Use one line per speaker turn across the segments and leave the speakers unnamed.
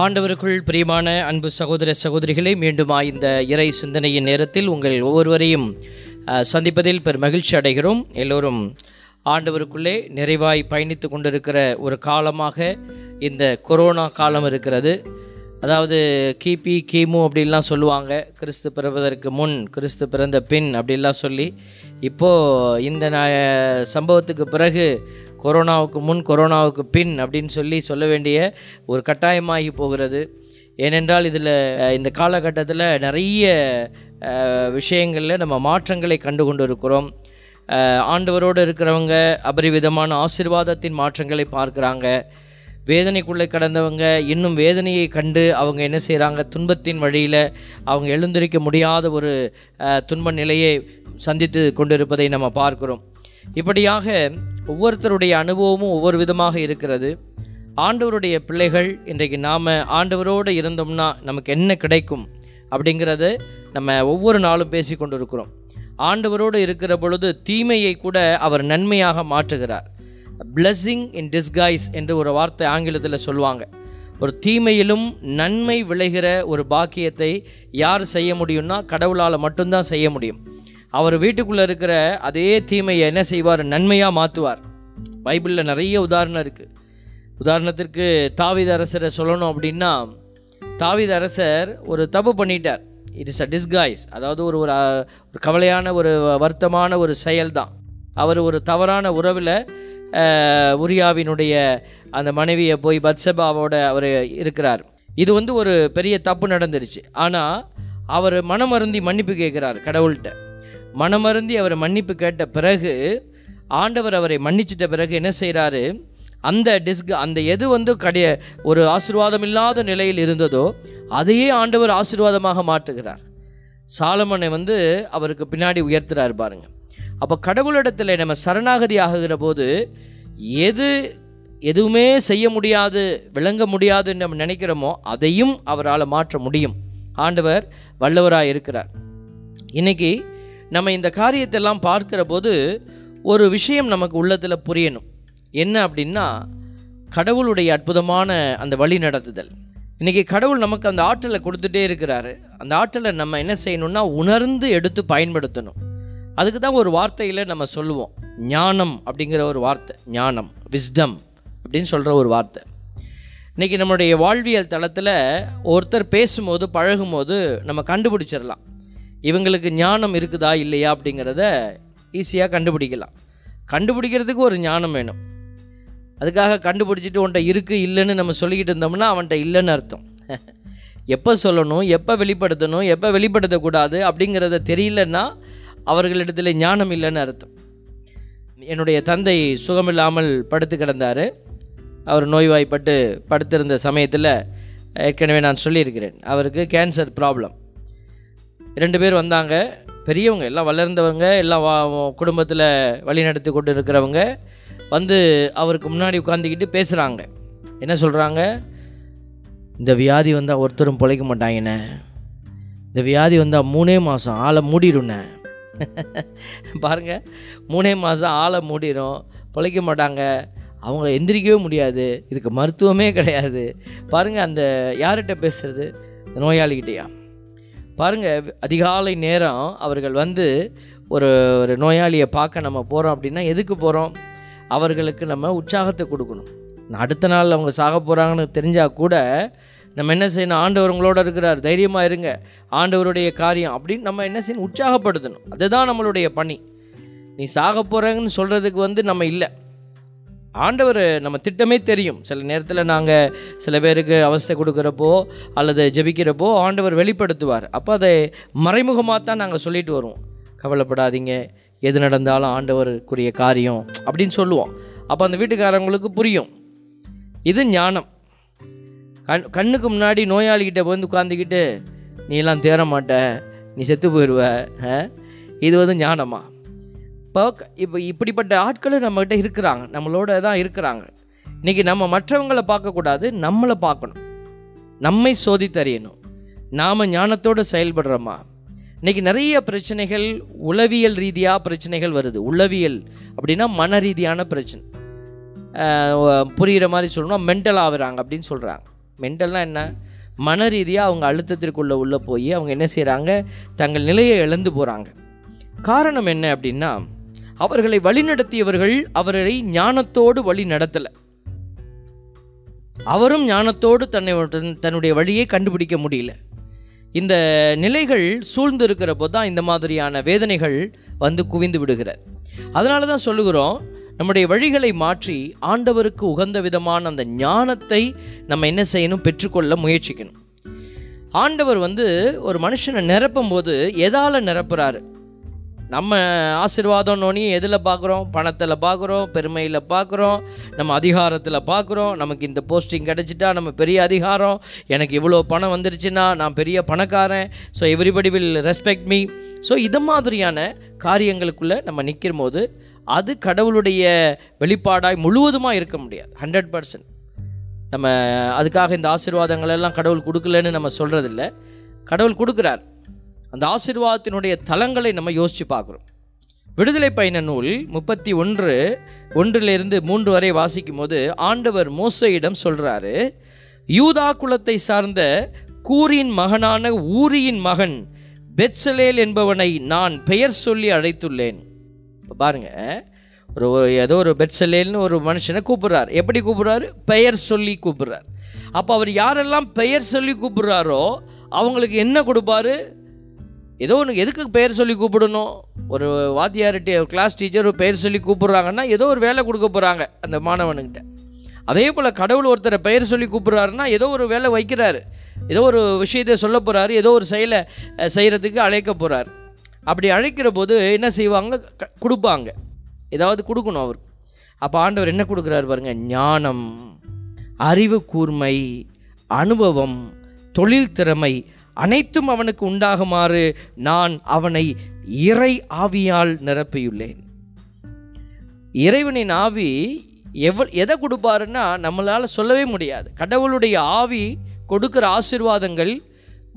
ஆண்டவருக்குள் பிரியமான அன்பு சகோதர சகோதரிகளை மீண்டுமா இந்த இறை சிந்தனையின் நேரத்தில் உங்கள் ஒவ்வொருவரையும் சந்திப்பதில் பெரும் மகிழ்ச்சி அடைகிறோம். எல்லோரும் ஆண்டவருக்குள்ளே நிறைவாய் பயணித்து கொண்டிருக்கிற ஒரு காலமாக இந்த கொரோனா காலம் இருக்கிறது. அதாவது கிபி கிமு அப்படின்லாம் சொல்லுவாங்க. கிறிஸ்து பிறப்பதற்கு முன் கிறிஸ்து பிறந்த பின் அப்படின்லாம் சொல்லி இப்போது இந்த ந- சம்பவத்துக்கு பிறகு கொரோனாவுக்கு முன் கொரோனாவுக்கு பின் அப்படின்னு சொல்லி சொல்ல வேண்டிய ஒரு கட்டாயமாகி போகிறது. ஏனென்றால் இதில் இந்த காலகட்டத்தில் நிறைய விஷயங்களில் நம்ம மாற்றங்களை கண்டு கொண்டு இருக்கிறோம் ஆண்டவரோடு இருக்கிறவங்க அபரிவிதமான ஆசீர்வாதத்தின் மாற்றங்களை பார்க்குறாங்க. வேதனைக்குள்ளே கடந்தவங்க இன்னும் வேதனையை கண்டு அவங்க என்ன செய்கிறாங்க துன்பத்தின் வழியில் அவங்க எழுந்திருக்க முடியாத ஒரு துன்ப நிலையை சந்தித்து கொண்டிருப்பதை நம்ம பார்க்கிறோம். இப்படியாக ஒவ்வொருத்தருடைய அனுபவமும் ஒவ்வொரு விதமாக இருக்கிறது. ஆண்டவருடைய பிள்ளைகள் இன்றைக்கு நாம் ஆண்டவரோடு இருந்தோம்னா நமக்கு என்ன கிடைக்கும்? அப்படிங்கிறத நம்ம ஒவ்வொரு நாளும் பேசி கொண்டிருக்கிறோம். ஆண்டவரோடு இருக்கிற பொழுது தீமையை கூட அவர் நன்மையாக மாற்றுகிறார். பிளஸ்ஸிங் இன் டிஸ்கைஸ் என்று ஒரு வார்த்தை ஆங்கிலத்தில் சொல்லுவாங்க. ஒரு தீமையிலும் நன்மை விளைகிற ஒரு பாக்கியத்தை யார் செய்ய முடியும்னா கடவுளால் மட்டும்தான் செய்ய முடியும். அவர் வீட்டுக்குள்ளே இருக்கிற அதே தீமையை என்ன செய்வார்? நன்மையாக மாற்றுவார் பைபிளில் நிறைய உதாரணம் இருக்குது உதாரணத்திற்கு தாவித அரசரை சொல்லணும் அப்படின்னா தாவித அரசர் ஒரு தப்பு பண்ணிட்டார். இட் இஸ் அ டிஸ்கைஸ் அதாவது ஒரு ஒரு ஒரு கவலையான ஒரு வருத்தமான ஒரு செயல்தான். அவர் ஒரு தவறான உறவில் உரியாவினுடைய அந்த மனைவியை போய் பத்சபாவோட அவர் இருக்கிறார். இது வந்து ஒரு பெரிய தப்பு நடந்துருச்சு. ஆனால் அவர் மனமருந்தி மன்னிப்பு கேட்குறார் கடவுள்கிட்ட. மனமருந்தி அவர் மன்னிப்பு கேட்ட பிறகு ஆண்டவர் அவரை மன்னிச்சிட்ட பிறகு என்ன செய்கிறாரு அந்த டிஸ்க் அந்த எது வந்து கடைய ஒரு ஆசீர்வாதம் இல்லாத நிலையில் இருந்ததோ அதையே ஆண்டவர் ஆசீர்வாதமாக மாற்றுகிறார். சாலமனை வந்து அவருக்கு பின்னாடி உயர்த்துறாரு பாருங்கள் அப்போ கடவுளிடத்தில் நம்ம சரணாகதி ஆகுகிற போது எது எதுவுமே செய்ய முடியாது விளங்க முடியாதுன்னு நம்ம நினைக்கிறோமோ அதையும் அவரால் மாற்ற முடியும். ஆண்டவர் வல்லவராக இருக்கிறார். இன்னைக்கு நம்ம இந்த காரியத்தெல்லாம் பார்க்கிற போது ஒரு விஷயம் நமக்கு உள்ளத்தில் புரியணும். என்ன அப்படின்னா கடவுளுடைய அற்புதமான அந்த வழி நடத்துதல். இன்றைக்கி கடவுள் நமக்கு அந்த ஆற்றலை கொடுத்துட்டே இருக்கிறாரு. அந்த ஆற்றலை நம்ம என்ன செய்யணும்னா உணர்ந்து எடுத்து பயன்படுத்தணும். அதுக்கு தான் ஒரு வார்த்தையில் நம்ம சொல்லுவோம். ஞானம் அப்படிங்கிற ஒரு வார்த்தை. ஞானம் விஸ்டம் அப்படின்னு சொல்கிற ஒரு வார்த்தை. இன்றைக்கி நம்மளுடைய வாழ்வியல் தளத்தில் ஒருத்தர் பேசும்போது பழகும்போது நம்ம கண்டுபிடிச்சிடலாம். இவங்களுக்கு ஞானம் இருக்குதா இல்லையா அப்படிங்கிறத ஈஸியாக கண்டுபிடிக்கலாம். கண்டுபிடிக்கிறதுக்கு ஒரு ஞானம் வேணும். அதுக்காக கண்டுபிடிச்சிட்டு உன்ட்ட இருக்குது இல்லைன்னு நம்ம சொல்லிக்கிட்டு இருந்தோம்னா அவன்கிட்ட இல்லைன்னு அர்த்தம். எப்போ சொல்லணும் எப்போ வெளிப்படுத்தணும் எப்போ வெளிப்படுத்தக்கூடாது அப்படிங்கிறத தெரியலன்னா அவர்களிடத்தில் ஞானம் இல்லைன்னு அர்த்தம். என்னுடைய தந்தை சுகமில்லாமல் படுத்து கிடந்தார். அவர் நோய்வாய்ப்பட்டு படுத்திருந்த சமயத்தில் ஏற்கனவே நான் சொல்லியிருக்கிறேன். அவருக்கு கேன்சர் ப்ராப்ளம். ரெண்டு பேர் வந்தாங்க. பெரியவங்க எல்லாம் வளர்ந்தவங்க எல்லாம் வா- குடும்பத்தில் வழி நடத்தி கொண்டு இருக்கிறவங்க வந்து அவருக்கு முன்னாடி உட்காந்துக்கிட்டு பேசுகிறாங்க என்ன சொல்கிறாங்க இந்த வியாதி வந்தால் ஒருத்தரும் பிழைக்க மாட்டாங்கண்ணே. இந்த வியாதி வந்தால் மூணே மாதம் ஆளை மூடிடுண்ணே பாருங்கள் மூணே மாதம் ஆளை மூடிடும் பிழைக்க மாட்டாங்க அவங்கள எந்திரிக்கவே முடியாது இதுக்கு மருத்துவமே கிடையாது. பாருங்கள் அந்த யார்கிட்ட பேசுகிறது இந்த பாருங்கள் அதிகாலை நேரம் அவர்கள் வந்து ஒரு ஒரு நோயாளியை பார்க்க நம்ம போகிறோம் அப்படின்னா எதுக்கு போகிறோம் அவர்களுக்கு நம்ம உற்சாகத்தை கொடுக்கணும். அடுத்த நாள் அவங்க சாக போகிறாங்கன்னு தெரிஞ்சால் கூட நம்ம என்ன செய்யணும்? ஆண்டவர் உங்களோட இருக்கிறார். தைரியமாக இருங்க. ஆண்டவருடைய காரியம். அப்படின்னு நம்ம என்ன செய்யணும்? உற்சாகப்படுத்தணும். அதுதான் நம்மளுடைய பணி. நீ சாக போகிறேங்கன்னு சொல்கிறதுக்கு வந்து நம்ம இல்லை. ஆண்டவர் நம்ம திட்டமே தெரியும். சில நேரத்தில் நாங்கள் சில பேருக்கு அவஸ்தை கொடுக்குறப்போ அல்லது ஜெபிக்கிறப்போ ஆண்டவர் வெளிப்படுத்துவார். அப்போ அதை மறைமுகமாக தான் நாங்கள் சொல்லிட்டு வருவோம். கவலைப்படாதீங்க. எது நடந்தாலும் ஆண்டவருக்குரிய காரியம் அப்படின்னு சொல்லுவோம். அப்போ அந்த வீட்டுக்காரங்களுக்கு புரியும். இது ஞானம். கண் கண்ணுக்கு முன்னாடி நோயாளிகிட்ட வந்து உட்காந்துக்கிட்டு நீ எல்லாம் தேற மாட்ட நீ செத்து போயிடுவ இது வந்து ஞானமா? இப்போ இப்போ இப்படிப்பட்ட ஆட்களும் நம்மக்கிட்ட இருக்கிறாங்க. நம்மளோட தான் இருக்கிறாங்க. இன்றைக்கி நம்ம மற்றவங்களை பார்க்கக்கூடாது நம்மளை பார்க்கணும். நம்மை சோதித்தறியணும். நாம் ஞானத்தோடு செயல்படுறோமா? இன்றைக்கி நிறைய பிரச்சனைகள் உளவியல் ரீதியாக பிரச்சனைகள் வருது. உளவியல் அப்படின்னா மன ரீதியான பிரச்சனை. புரிகிற மாதிரி சொல்லணும்னா மென்டல் ஆகுறாங்க அப்படின்னு சொல்கிறாங்க மென்டல்னால் என்ன? மன ரீதியாக அவங்க அழுத்தத்திற்குள்ளே உள்ளே போய் அவங்க என்ன செய்கிறாங்க தங்கள் நிலையை இழந்து போகிறாங்க காரணம் என்ன அப்படின்னா அவர்களை வழிநடத்தியவர்கள் அவரை ஞானத்தோடு வழி நடத்தலை. அவரும் ஞானத்தோடு தன்னை தன்னுடைய வழியை கண்டுபிடிக்க முடியல. இந்த நிலைகள் சூழ்ந்து இருக்கிறப்போ போது தான் இந்த மாதிரியான வேதனைகள் வந்து குவிந்து விடுகிற அதனால தான் சொல்லுகிறோம் நம்முடைய வழிகளை மாற்றி ஆண்டவருக்கு உகந்த விதமான அந்த ஞானத்தை நம்ம என்ன செய்யணும் பெற்றுக்கொள்ள முயற்சிக்கணும். ஆண்டவர் வந்து ஒரு மனுஷனை நிரப்பும் போது எதால் நிரப்புறாரு? நம்ம ஆசிர்வாதம் நோனி எதில் பார்க்குறோம் பணத்தில் பார்க்குறோம் பெருமையில் பார்க்குறோம் நம்ம அதிகாரத்தில் பார்க்குறோம் நமக்கு இந்த போஸ்டிங் கிடச்சிட்டா நம்ம பெரிய அதிகாரம் எனக்கு இவ்வளோ பணம் வந்துருச்சுன்னா நான் பெரிய பணக்காரன் so everybody will respect me so இது மாதிரியான காரியங்களுக்குள்ளே நம்ம நிற்கும் போது அது கடவுளுடைய வெளிப்பாடாய் முழுவதுமாக இருக்க முடியாது. ஹண்ட்ரட் பர்சன்ட் நம்ம அதுக்காக இந்த ஆசீர்வாதங்கள் எல்லாம் கடவுள் கொடுக்கலன்னு நம்ம சொல்கிறதில்ல கடவுள் கொடுக்குறார். அந்த ஆசீர்வாதத்தினுடைய தலங்களை நம்ம யோசித்து பார்க்குறோம். விடுதலை பயண நூல் முப்பத்தி ஒன்று ஒன்றிலிருந்து மூன்று வரை வாசிக்கும் போது ஆண்டவர் மோசையிடம் சொல்கிறாரு யூதா குலத்தை சார்ந்த கூரின் மகனான ஊரியின் மகன் பெட்சலேல் என்பவனை நான் பெயர் சொல்லி அழைத்துள்ளேன். இப்போ பாருங்கள் ஒரு ஏதோ ஒரு பெட்சலேல்னு ஒரு மனுஷனை கூப்பிட்றாரு. எப்படி கூப்பிட்றாரு? பெயர் சொல்லி கூப்பிட்றாரு. அப்போ அவர் யாரெல்லாம் பெயர் சொல்லி கூப்பிட்றாரோ அவங்களுக்கு என்ன கொடுப்பாரு? ஏதோ ஒன்று எதுக்கு பெயர் சொல்லி கூப்பிடணும்? ஒரு வாத்தியார்ட்டி கிளாஸ் டீச்சர் ஒரு பெயர் சொல்லி கூப்பிட்றாங்கன்னா ஏதோ ஒரு வேலை கொடுக்க போகிறாங்க அந்த மாணவனுக்கிட்ட அதே போல் கடவுள் ஒருத்தரை பெயர் சொல்லி கூப்பிட்றாருன்னா ஏதோ ஒரு வேலை வைக்கிறாரு. ஏதோ ஒரு விஷயத்தை சொல்ல போகிறாரு ஏதோ ஒரு செயலை செய்கிறதுக்கு அழைக்க போகிறார் அப்படி அழைக்கிற போது என்ன செய்வாங்க? கொடுப்பாங்க. ஏதாவது கொடுக்கணும் அவர் அப்போ ஆண்டவர் என்ன கொடுக்குறாரு பாருங்க? ஞானம் அறிவு கூர்மை அனுபவம் தொழில் திறமை அனைத்தும் அவனுக்கு உண்டாகுமாறு நான் அவனை இறை ஆவியால் நிரப்பியுள்ளேன். இறைவனின் ஆவி எவ் எதை கொடுப்பாருன்னா நம்மளால் சொல்லவே முடியாது. கடவுளுடைய ஆவி கொடுக்குற ஆசீர்வாதங்கள்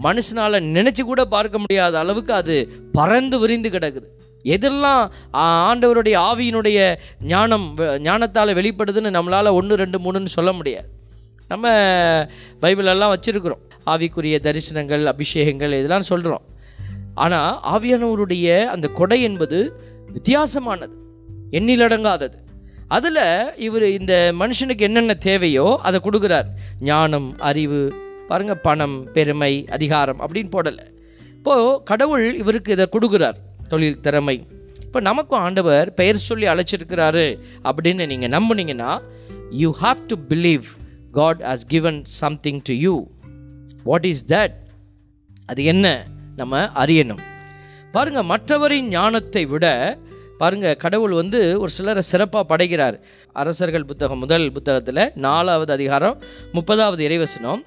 மனுஷனால் நினச்சி கூட பார்க்க முடியாத அளவுக்கு அது பறந்து விரிந்து கிடக்குது. எதெல்லாம் ஆண்டவருடைய ஆவியினுடைய ஞானம் ஞானத்தால் வெளிப்படுதுன்னு நம்மளால் ஒன்று ரெண்டு மூணுன்னு சொல்ல முடியாது. நம்ம பைபிளெல்லாம் வச்சுருக்குறோம். ஆவிக்குரிய தரிசனங்கள் அபிஷேகங்கள் இதெல்லாம் சொல்கிறோம் ஆனால் ஆவியானவருடைய அந்த கொடை என்பது வித்தியாசமானது. எண்ணிலடங்காதது. அதில் இவர் இந்த மனுஷனுக்கு என்னென்ன தேவையோ அதை கொடுக்குறார். ஞானம் அறிவு பாருங்க பணம் பெருமை அதிகாரம் அப்படின்னு போடலை. இப்போது கடவுள் இவருக்கு இதை கொடுக்குறார் தொழில் திறமை. இப்போ நமக்கும் ஆண்டவர் பெயர் சொல்லி அழைச்சிருக்கிறாரு அப்படின்னு நீங்கள் நம்புனீங்கன்னா you have to believe God has given something to you what is that அது என்ன நம்ம அறியணும். பாருங்க மற்றவரின் ஞானத்தை விட பாருங்கள் கடவுள் வந்து ஒரு சிலரை சிறப்பாக படைக்கிறார். அரசர்கள் புத்தகம் முதல் புத்தகத்தில் நாலாவது அதிகாரம் முப்பதாவது இறைவசனம்.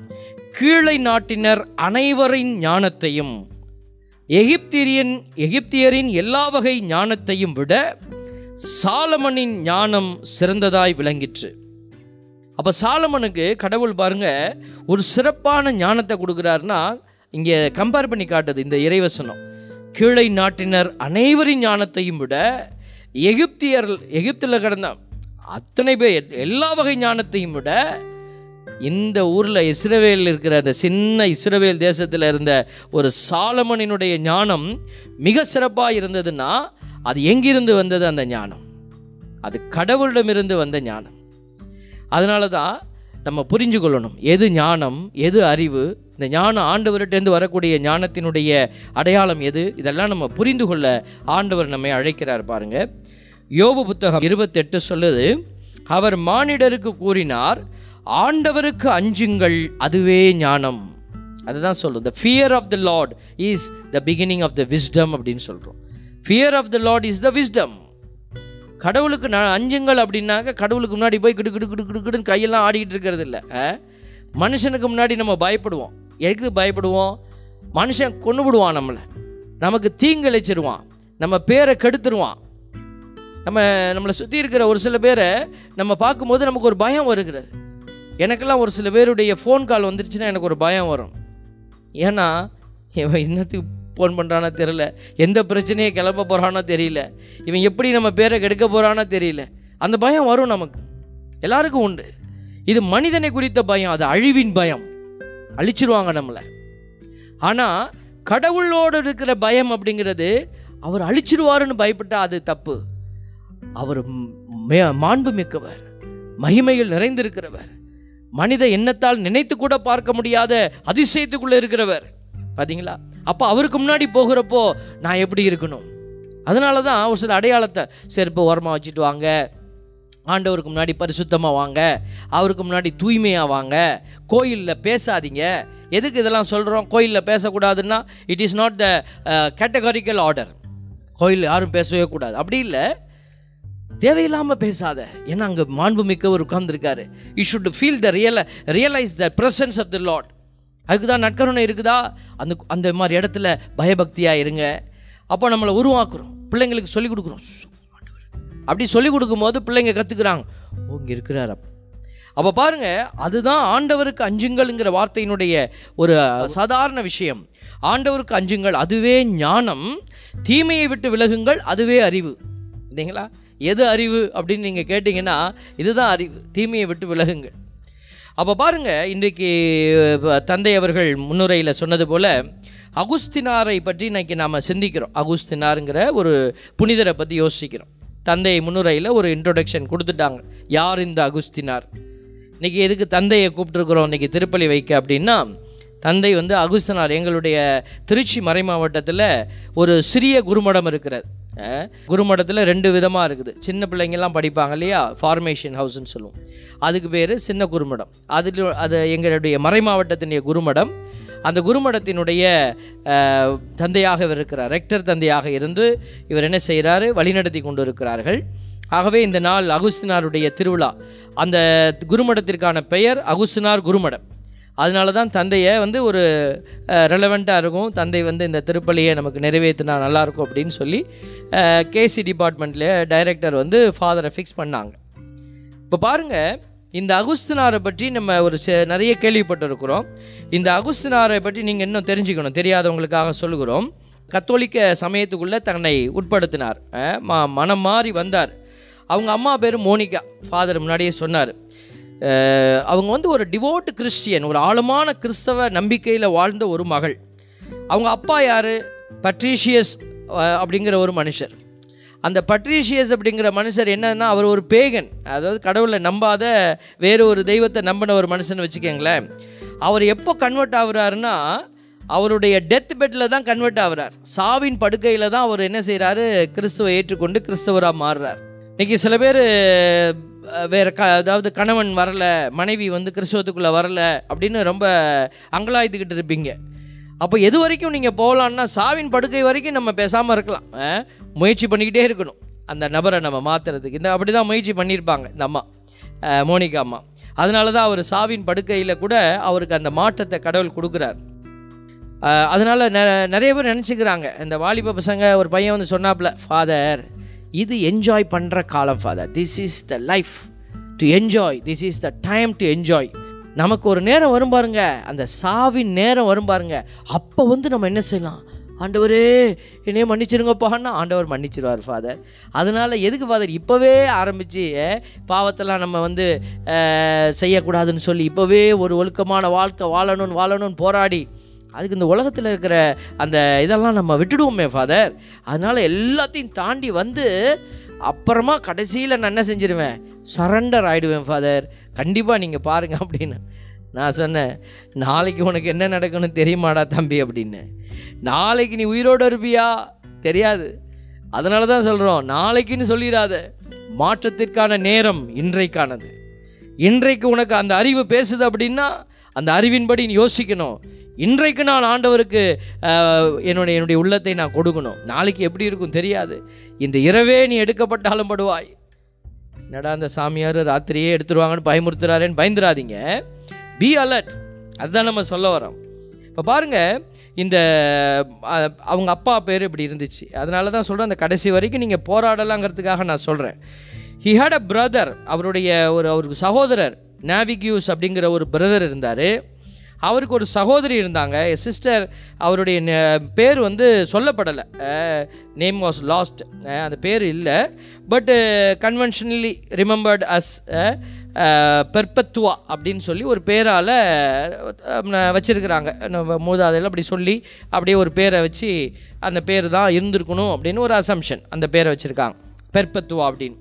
கீழை நாட்டினர் அனைவரின் ஞானத்தையும். எகிப்தியரின் எகிப்தியரின் எல்லா வகை ஞானத்தையும் விட சாலமனின் ஞானம் சிறந்ததாய் விளங்கிற்று. அப்போ சாலமனுக்கு கடவுள் பாருங்க ஒரு சிறப்பான ஞானத்தை கொடுக்குறாருன்னா இங்கே கம்பேர் பண்ணி காட்டுது இந்த இறைவசனம். கீழை நாட்டினர் அனைவரின் ஞானத்தையும் விட எகிப்தியர் எகிப்தில் கிடந்த அத்தனை பேர் எல்லா வகை ஞானத்தையும் விட இந்த ஊரில் இஸ்ரவேலில் இருக்கிற அந்த சின்ன இஸ்ரவேல் தேசத்தில் இருந்த ஒரு சாலமனினுடைய ஞானம் மிக சிறப்பாக இருந்ததுன்னா அது எங்கிருந்து வந்தது அந்த ஞானம்? அது கடவுளிடமிருந்து வந்த ஞானம். அதனால தான் நம்ம புரிஞ்சு கொள்ளணும் எது ஞானம்? எது அறிவு? இந்த ஞானம் ஆண்டவர்கிட்டேருந்து வரக்கூடிய ஞானத்தினுடைய அடையாளம் எது? இதெல்லாம் நம்ம புரிந்து கொள்ள ஆண்டவர் நம்மை அழைக்கிறார் பாருங்க. யோபு புத்தகம் இருபத்தெட்டு சொல்லுது அவர் மானிடருக்கு கூறினார் ஆண்டவருக்கு அஞ்சுங்கள் அதுவே ஞானம். அதுதான் சொல்லுது the fear of the Lord is the beginning of the wisdom அப்படின்னு சொல்கிறோம் fear of the Lord is the wisdom கடவுளுக்கு நான் அஞ்சுங்கள் அப்படின்னாக்க கடவுளுக்கு முன்னாடி போய் கிடு கிடு கிடு கிடு கிடுன்னு கையெல்லாம் ஆடிக்கிட்டு இருக்கிறது இல்லை. மனுஷனுக்கு முன்னாடி நம்ம பயப்படுவோம். எதுக்கு பயப்படுவோம்? மனுஷன் கொண்டு விடுவான் நம்மளை. நமக்கு தீங்கிழைச்சிருவான். நம்ம பேரை கெடுத்துருவான். நம்ம நம்மளை சுற்றி இருக்கிற ஒரு சில பேரை நம்ம பார்க்கும்போது நமக்கு ஒரு பயம் வருகிறது. எனக்கெல்லாம் ஒரு சில பேருடைய ஃபோன் கால் வந்துருச்சுன்னா எனக்கு ஒரு பயம் வரும். ஏன்னா இவன் இன்னத்துக்கு ஃபோன் பண்ணுறானோ தெரியல. எந்த பிரச்சனையை கிளம்ப போகிறானோ தெரியல. இவன் எப்படி நம்ம பேரை கெடுக்க போகிறானோ தெரியல. அந்த பயம் வரும் நமக்கு. எல்லாருக்கும் உண்டு. இது மனிதனை குறித்த பயம். அது அழிவின் பயம். அழிச்சிருவாங்க நம்மளை. ஆனால் கடவுளோடு இருக்கிற பயம் அப்படிங்கிறது அவர் அழிச்சிருவாருன்னு பயப்பட்டால் அது தப்பு. அவர் மே- மாண்பு மிக்கவர் மகிமையில் நிறைந்திருக்கிறவர். மனித எண்ணத்தால் நினைத்து கூட பார்க்க முடியாத அதிசயத்துக்குள்ளே இருக்கிறவர். பார்த்தீங்களா அப்போ அவருக்கு முன்னாடி போகிறப்போ நான் எப்படி இருக்கணும்? அதனால தான் ஒரு சில அடையாளத்தை செருப்பு ஓரமாக வச்சுட்டு வாங்க. ஆண்டவருக்கு முன்னாடி பரிசுத்தமாக வாங்க. அவருக்கு முன்னாடி தூய்மையாக வாங்க. கோயிலில் பேசாதீங்க. எதுக்கு இதெல்லாம் சொல்கிறோம் கோயிலில் பேசக்கூடாதுன்னா it is not the categorical order கோயில் யாரும் பேசவே கூடாது. அப்படி இல்லை. தேவையில்லாமல் பேசாத. ஏன்னா அங்கே மாண்புமிக்கவர் உட்கார்ந்துருக்காரு. You should feel the real realise the presence of the Lord அதுக்கு தான் நற்கருணை இருக்குதா? அந்த அந்த மாதிரி இடத்துல பயபக்தியாக இருங்க. அப்போ நம்மளை உருவாக்குறோம். பிள்ளைங்களுக்கு சொல்லிக் கொடுக்குறோம். அப்படி சொல்லிக் கொடுக்கும்போது பிள்ளைங்க கற்றுக்குறாங்க ஓ இங்கே இருக்கிறார் அப்போ பாருங்க அதுதான் ஆண்டவருக்கு அஞ்சுங்கள்ங்கிற வார்த்தையினுடைய ஒரு சாதாரண விஷயம். ஆண்டவருக்கு அஞ்சுங்கள் அதுவே ஞானம். தீமையை விட்டு விலகுங்கள் அதுவே அறிவு. இல்லைங்களா? எது அறிவு அப்படின்னு நீங்கள் கேட்டிங்கன்னா இதுதான் அறிவு. தீமையை விட்டு விலகுங்கள். அப்போ பாருங்கள் இன்றைக்கு தந்தை அவர்கள் முன்னுரையில் சொன்னது போல் அகுஸ்தினாரை பற்றி இன்னைக்கு நாம் சிந்திக்கிறோம். அகுஸ்தினாருங்கிற ஒரு புனிதரை பற்றி யோசிக்கிறோம். தந்தை முன்னுரையில் ஒரு இன்ட்ரொடக்ஷன் கொடுத்துட்டாங்க. யார் இந்த அகுஸ்தினார்? இன்றைக்கி எதுக்கு தந்தையை கூப்பிட்டுருக்குறோம்? இன்றைக்கி திருப்பலி வைக்க அப்படின்னா தந்தை வந்து அகுஸ்தனார் எங்களுடைய திருச்சி மறை மாவட்டத்தில் ஒரு சிறிய குருமடம் இருக்கிறது. குருமடத்தில் ரெண்டு விதமாக இருக்குது. சின்ன பிள்ளைங்கெல்லாம் படிப்பாங்க இல்லையா? ஃபார்மேஷன் ஹவுஸ்னு சொல்லுவோம். அதுக்கு பேர் சின்ன குருமடம். அதில் அது எங்களுடைய மறை மாவட்டத்தினுடைய குருமடம். அந்த குருமடத்தினுடைய தந்தையாக இவர் இருக்கிறார். ரெக்டர் தந்தையாக இருந்து இவர் என்ன செய்கிறாரு வழிநடத்தி கொண்டு இருக்கிறார்கள். ஆகவே இந்த நாள் அகுஸ்தினாருடைய திருவிழா. அந்த குருமடத்திற்கான பெயர் அகுஸ்தினார் குருமடம். அதனால தான் தந்தையை வந்து ஒரு ரெலவெண்ட்டாக இருக்கும். தந்தை வந்து இந்த திருப்பலியை நமக்கு நிறைவேற்றினா நல்லாயிருக்கும் அப்படின்னு சொல்லி கேசி டிபார்ட்மெண்ட்டில் டைரக்டர் வந்து ஃபாதரை ஃபிக்ஸ் பண்ணாங்க. இப்போ பாருங்க இந்த அகுஸ்தினாரை பற்றி நம்ம ஒரு ச- நிறைய கேள்விப்பட்டிருக்கிறோம். இந்த அகுஸ்தினாரை பற்றி நீங்கள் இன்னும் தெரிஞ்சுக்கணும் தெரியாதவங்களுக்காக சொல்லுகிறோம். கத்தோலிக்க சமயத்துக்குள்ளே தன்னை உட்படுத்தினார். ம மனம் மாறி வந்தார். அவங்க அம்மா பேர் மோனிகா. ஃபாதர் முன்னாடியே சொன்னார். அவங்க வந்து ஒரு டிவோட் கிறிஸ்டியன் ஒரு ஆழமான கிறிஸ்தவ நம்பிக்கையில் வாழ்ந்த ஒரு மகள். அவங்க அப்பா யார்? பட்ரீஷியஸ் அப்படிங்கிற ஒரு மனுஷர். அந்த பட்ரீஷியஸ் அப்படிங்கிற மனுஷர் என்னன்னா அவர் ஒரு பேகன் அதாவது கடவுளை நம்பாத வேறு ஒரு தெய்வத்தை நம்பின ஒரு மனுஷன் வச்சுக்கோங்களேன். அவர் எப்போ கன்வெர்ட் ஆகுறாருன்னா அவருடைய டெத் பெட்டில் தான் கன்வெர்ட் ஆகிறார். சாவின் படுக்கையில் தான் அவர் என்ன செய்கிறாரு கிறிஸ்துவை ஏற்றுக்கொண்டு கிறிஸ்தவராக மாறுறார். இன்றைக்கி சில பேர் வேறு க அதாவது கணவன் வரல மனைவி வந்து கிறிஸ்தவத்துக்குள்ளே வரல அப்படின்னு ரொம்ப அங்கலாய்த்துக்கிட்டு இருப்பீங்க. அப்போ எது வரைக்கும் நீங்கள் போகலான்னா சாவின் படுக்கை வரைக்கும் நம்ம பேசாமல் இருக்கலாம். முயற்சி பண்ணிக்கிட்டே இருக்கணும். அந்த நபரை நம்ம மாற்றுறதுக்கு இந்த அப்படி தான் முயற்சி பண்ணியிருப்பாங்க இந்த அம்மா. மோனிகா அம்மா. அதனால தான் அவர் சாவின் படுக்கையில் கூட அவருக்கு அந்த மாற்றத்தை கடவுள் கொடுக்குறார். அதனால் நிறைய பேர் நினச்சிக்கிறாங்க. இந்த வாலிப பசங்க ஒரு பையன் வந்து சொன்னாப்புல ஃபாதர் இது என்ஜாய் பண்ணுற காலம் father this is the life to enjoy this is the time to enjoy நமக்கு ஒரு நேரம் வரும் பாருங்க. அந்த சாவின் நேரம் வரும் பாருங்க. அப்போ வந்து நம்ம என்ன செய்யலாம்? ஆண்டவரே என்னையே மன்னிச்சிருங்கப்பான்னா ஆண்டவர் மன்னிச்சிருவார் ஃபாதர் அதனால் எதுக்கு ஃபாதர் இப்போவே ஆரம்பித்து பாவத்தெல்லாம் நம்ம வந்து செய்யக்கூடாதுன்னு சொல்லி இப்போவே ஒரு ஒழுக்கமான வாழ்க்கை வாழணும்னு வாழணும்னு போராடி அதுக்கு இந்த உலகத்தில் இருக்கிற அந்த இதெல்லாம் நம்ம விட்டுடுவோமே ஃபாதர் அதனால் எல்லாத்தையும் தாண்டி வந்து அப்புறமா கடைசியில் நான் என்ன செஞ்சிருவேன்? சரண்டர் ஆகிடுவேன் ஃபாதர் கண்டிப்பாக நீங்கள் பாருங்கள் அப்படின்னு நான் சொன்னேன். நாளைக்கு உனக்கு என்ன நடக்கும்னு தெரியுமாடா தம்பி அப்படின்னு. நாளைக்கு நீ உயிரோடு இருப்பியா? தெரியாது. அதனால தான் சொல்கிறோம் நாளைக்குன்னு சொல்லிடாத. மாற்றத்திற்கான நேரம் இன்றைக்கானது. இன்றைக்கு உனக்கு அந்த அறிவு பேசுது அப்படின்னா அந்த அறிவின்படி நீ யோசிக்கணும். இன்றைக்கு நான் ஆண்டவருக்கு என்னுடைய என்னுடைய உள்ளத்தை நான் கொடுக்கணும். நாளைக்கு எப்படி இருக்கும் தெரியாது. இந்த இரவே நீ எடுக்கப்பட்டாலும் படுவாய். என்னடா அந்த சாமியார் ராத்திரியே எடுத்துருவாங்கன்னு பயமுறுத்துறாருன்னு பயந்துராதீங்க. பி அலர்ட் அதுதான் நம்ம சொல்ல வரோம். இப்போ பாருங்க இந்த அவங்க அப்பா பேர் இப்படி இருந்துச்சு. அதனால தான் சொல்கிறேன் அந்த கடைசி வரைக்கும் நீங்கள் போராடலாங்கிறதுக்காக நான் சொல்கிறேன் ஹி ஹேட் அ பிரதர் அவருடைய ஒரு அவருக்கு சகோதரர் நாவிக்யூஸ் அப்படிங்கிற ஒரு பிரதர் இருந்தார். அவருக்கு ஒரு சகோதரி இருந்தாங்க. சிஸ்டர் அவருடைய பேர் வந்து சொல்லப்படலை. நேம் வாஸ் லாஸ்ட் அந்த பேர் இல்லை. பட்டு கன்வென்ஷனலி ரிமெம்பர்ட் அஸ் பெர்பத்துவா அப்படின்னு சொல்லி ஒரு பேரால் வச்சுருக்கிறாங்க. நம்ம மூதாதையில் அப்படி சொல்லி அப்படியே ஒரு பேரை வச்சு அந்த பேர் தான் இருந்திருக்கணும் அப்படின்னு ஒரு அசம்ஷன் அந்த பேரை வச்சுருக்காங்க. பெர்பத்துவா அப்படின்னு.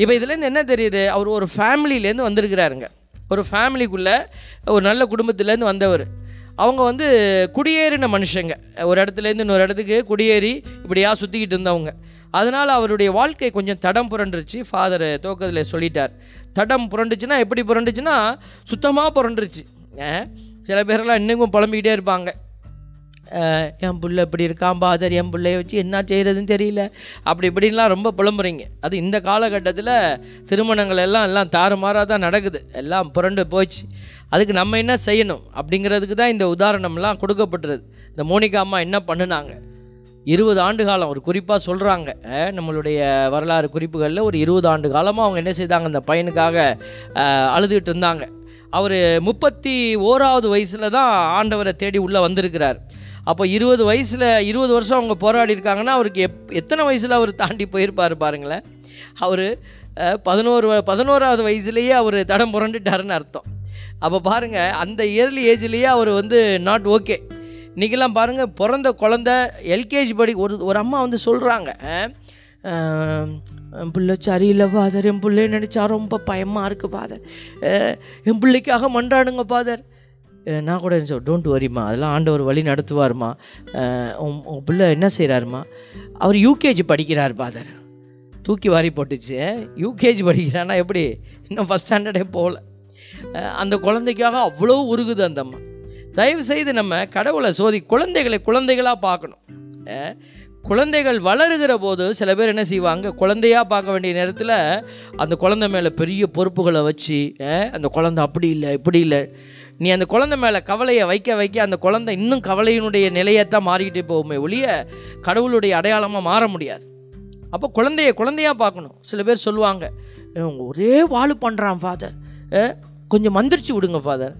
இப்போ இதுலேருந்து என்ன தெரியுது? அவர் ஒரு ஃபேமிலியிலேருந்து வந்திருக்கிறாருங்க. ஒரு ஃபேமிலிக்குள்ளே ஒரு நல்ல குடும்பத்துலேருந்து வந்தவர். அவங்க வந்து குடியேறின மனுஷங்க. ஒரு இடத்துலேருந்து இன்னொரு இடத்துக்கு குடியேறி இப்படியா சுற்றிக்கிட்டு இருந்தவங்க. அதனால் அவருடைய வாழ்க்கை கொஞ்சம் தடம் புரண்டுருச்சு. ஃபாதர் தோக்கத்தில் சொல்லிட்டார். தடம் புரண்டுச்சுன்னா எப்படி புரண்டுச்சுன்னா சுத்தமாக புரண்டுருச்சு. சில பேரெல்லாம் இன்னும் புலம்பிக்கிட்டே இருப்பாங்க. என் புள்ள இப்படி இருக்கான் பாதர் என் பிள்ளைய வச்சு என்ன செய்கிறதுன்னு தெரியல. அப்படி இப்படின்லாம் ரொம்ப புலம்புறீங்க. அது இந்த காலகட்டத்தில் திருமணங்கள் எல்லாம் எல்லாம் தாறுமாறாக தான் நடக்குது. எல்லாம் புரண்டு போச்சு. அதுக்கு நம்ம என்ன செய்யணும்? அப்படிங்கிறதுக்கு தான் இந்த உதாரணம்லாம் கொடுக்கப்பட்டுருது. இந்த மோனிகா அம்மா என்ன பண்ணினாங்க? இருபது ஆண்டு காலம் ஒரு குறிப்பாக சொல்கிறாங்க நம்மளுடைய வரலாறு குறிப்புகளில் ஒரு இருபது ஆண்டு காலமாக அவங்க என்ன செய்தாங்க? அந்த பையனுக்காக அழுதுகிட்டு இருந்தாங்க. அவர் முப்பத்தி ஓராவது வயசில் தான் ஆண்டவரை தேடி உள்ளே வந்திருக்கிறார். அப்போ இருபது வயசில் இருபது வருஷம் அவங்க போராடி இருக்காங்கன்னா அவருக்கு எப் எத்தனை வயசில் அவர் தாண்டி போயிருப்பார் பாருங்களேன். அவர் பதினோரு பதினோராவது வயசுலேயே அவர் தடம் புரண்டுட்டாருன்னு அர்த்தம். அப்போ பாருங்கள் அந்த இயர்லி ஏஜ்லேயே அவர் வந்து நாட் ஓகே இன்றைக்கெல்லாம் பாருங்கள் பிறந்த குழந்த எல்கேஜி படி ஒரு ஒரு அம்மா வந்து சொல்கிறாங்க என் பிள்ளை சரியில்லை ஃபாதர் என் பிள்ளைய நினச்சா ரொம்ப பயமாக இருக்குது ஃபாதர் என் பிள்ளைக்காக மன்றாடுங்க ஃபாதர் நான் கூட சொல் டோன்ட் வரிம்மா அதெல்லாம் ஆண்டவர் வழி நடத்துவார்மா உன் பிள்ளை என்ன செய்கிறாருமா அவர் யூகேஜி படிக்கிறார் பாதர் தூக்கி வாரி போட்டுச்சு. யூகேஜி படிக்கிறான்னா எப்படி? இன்னும் ஃபஸ்ட் ஸ்டாண்டர்டே போகல. அந்த குழந்தைக்காக அவ்வளோ உருகுது அந்த அம்மா. தயவு செய்து நம்ம கடவுளை சோதி குழந்தைகளை குழந்தைகளாக பார்க்கணும். குழந்தைகள் வளருகிற போது சில பேர் என்ன செய்வாங்க? குழந்தையாக பார்க்க வேண்டிய நேரத்தில் அந்த குழந்தை மேலே பெரிய பொறுப்புகளை வச்சு அந்த குழந்தை அப்படி இல்லை இப்படி இல்லை. நீ அந்த குழந்தை மேலே கவலையை வைக்க வைக்க அந்த குழந்தை இன்னும் கவலையினுடைய நிலையத்தான் மாறிக்கிட்டே போகுமே ஒழிய கடவுளுடைய அடையாளமாக மாற முடியாது. அப்போ குழந்தைய குழந்தையாக பார்க்கணும். சில பேர் சொல்லுவாங்க ஒரே வாழு பண்ணுறான் ஃபாதர் கொஞ்சம் மந்திரிச்சு விடுங்க ஃபாதர்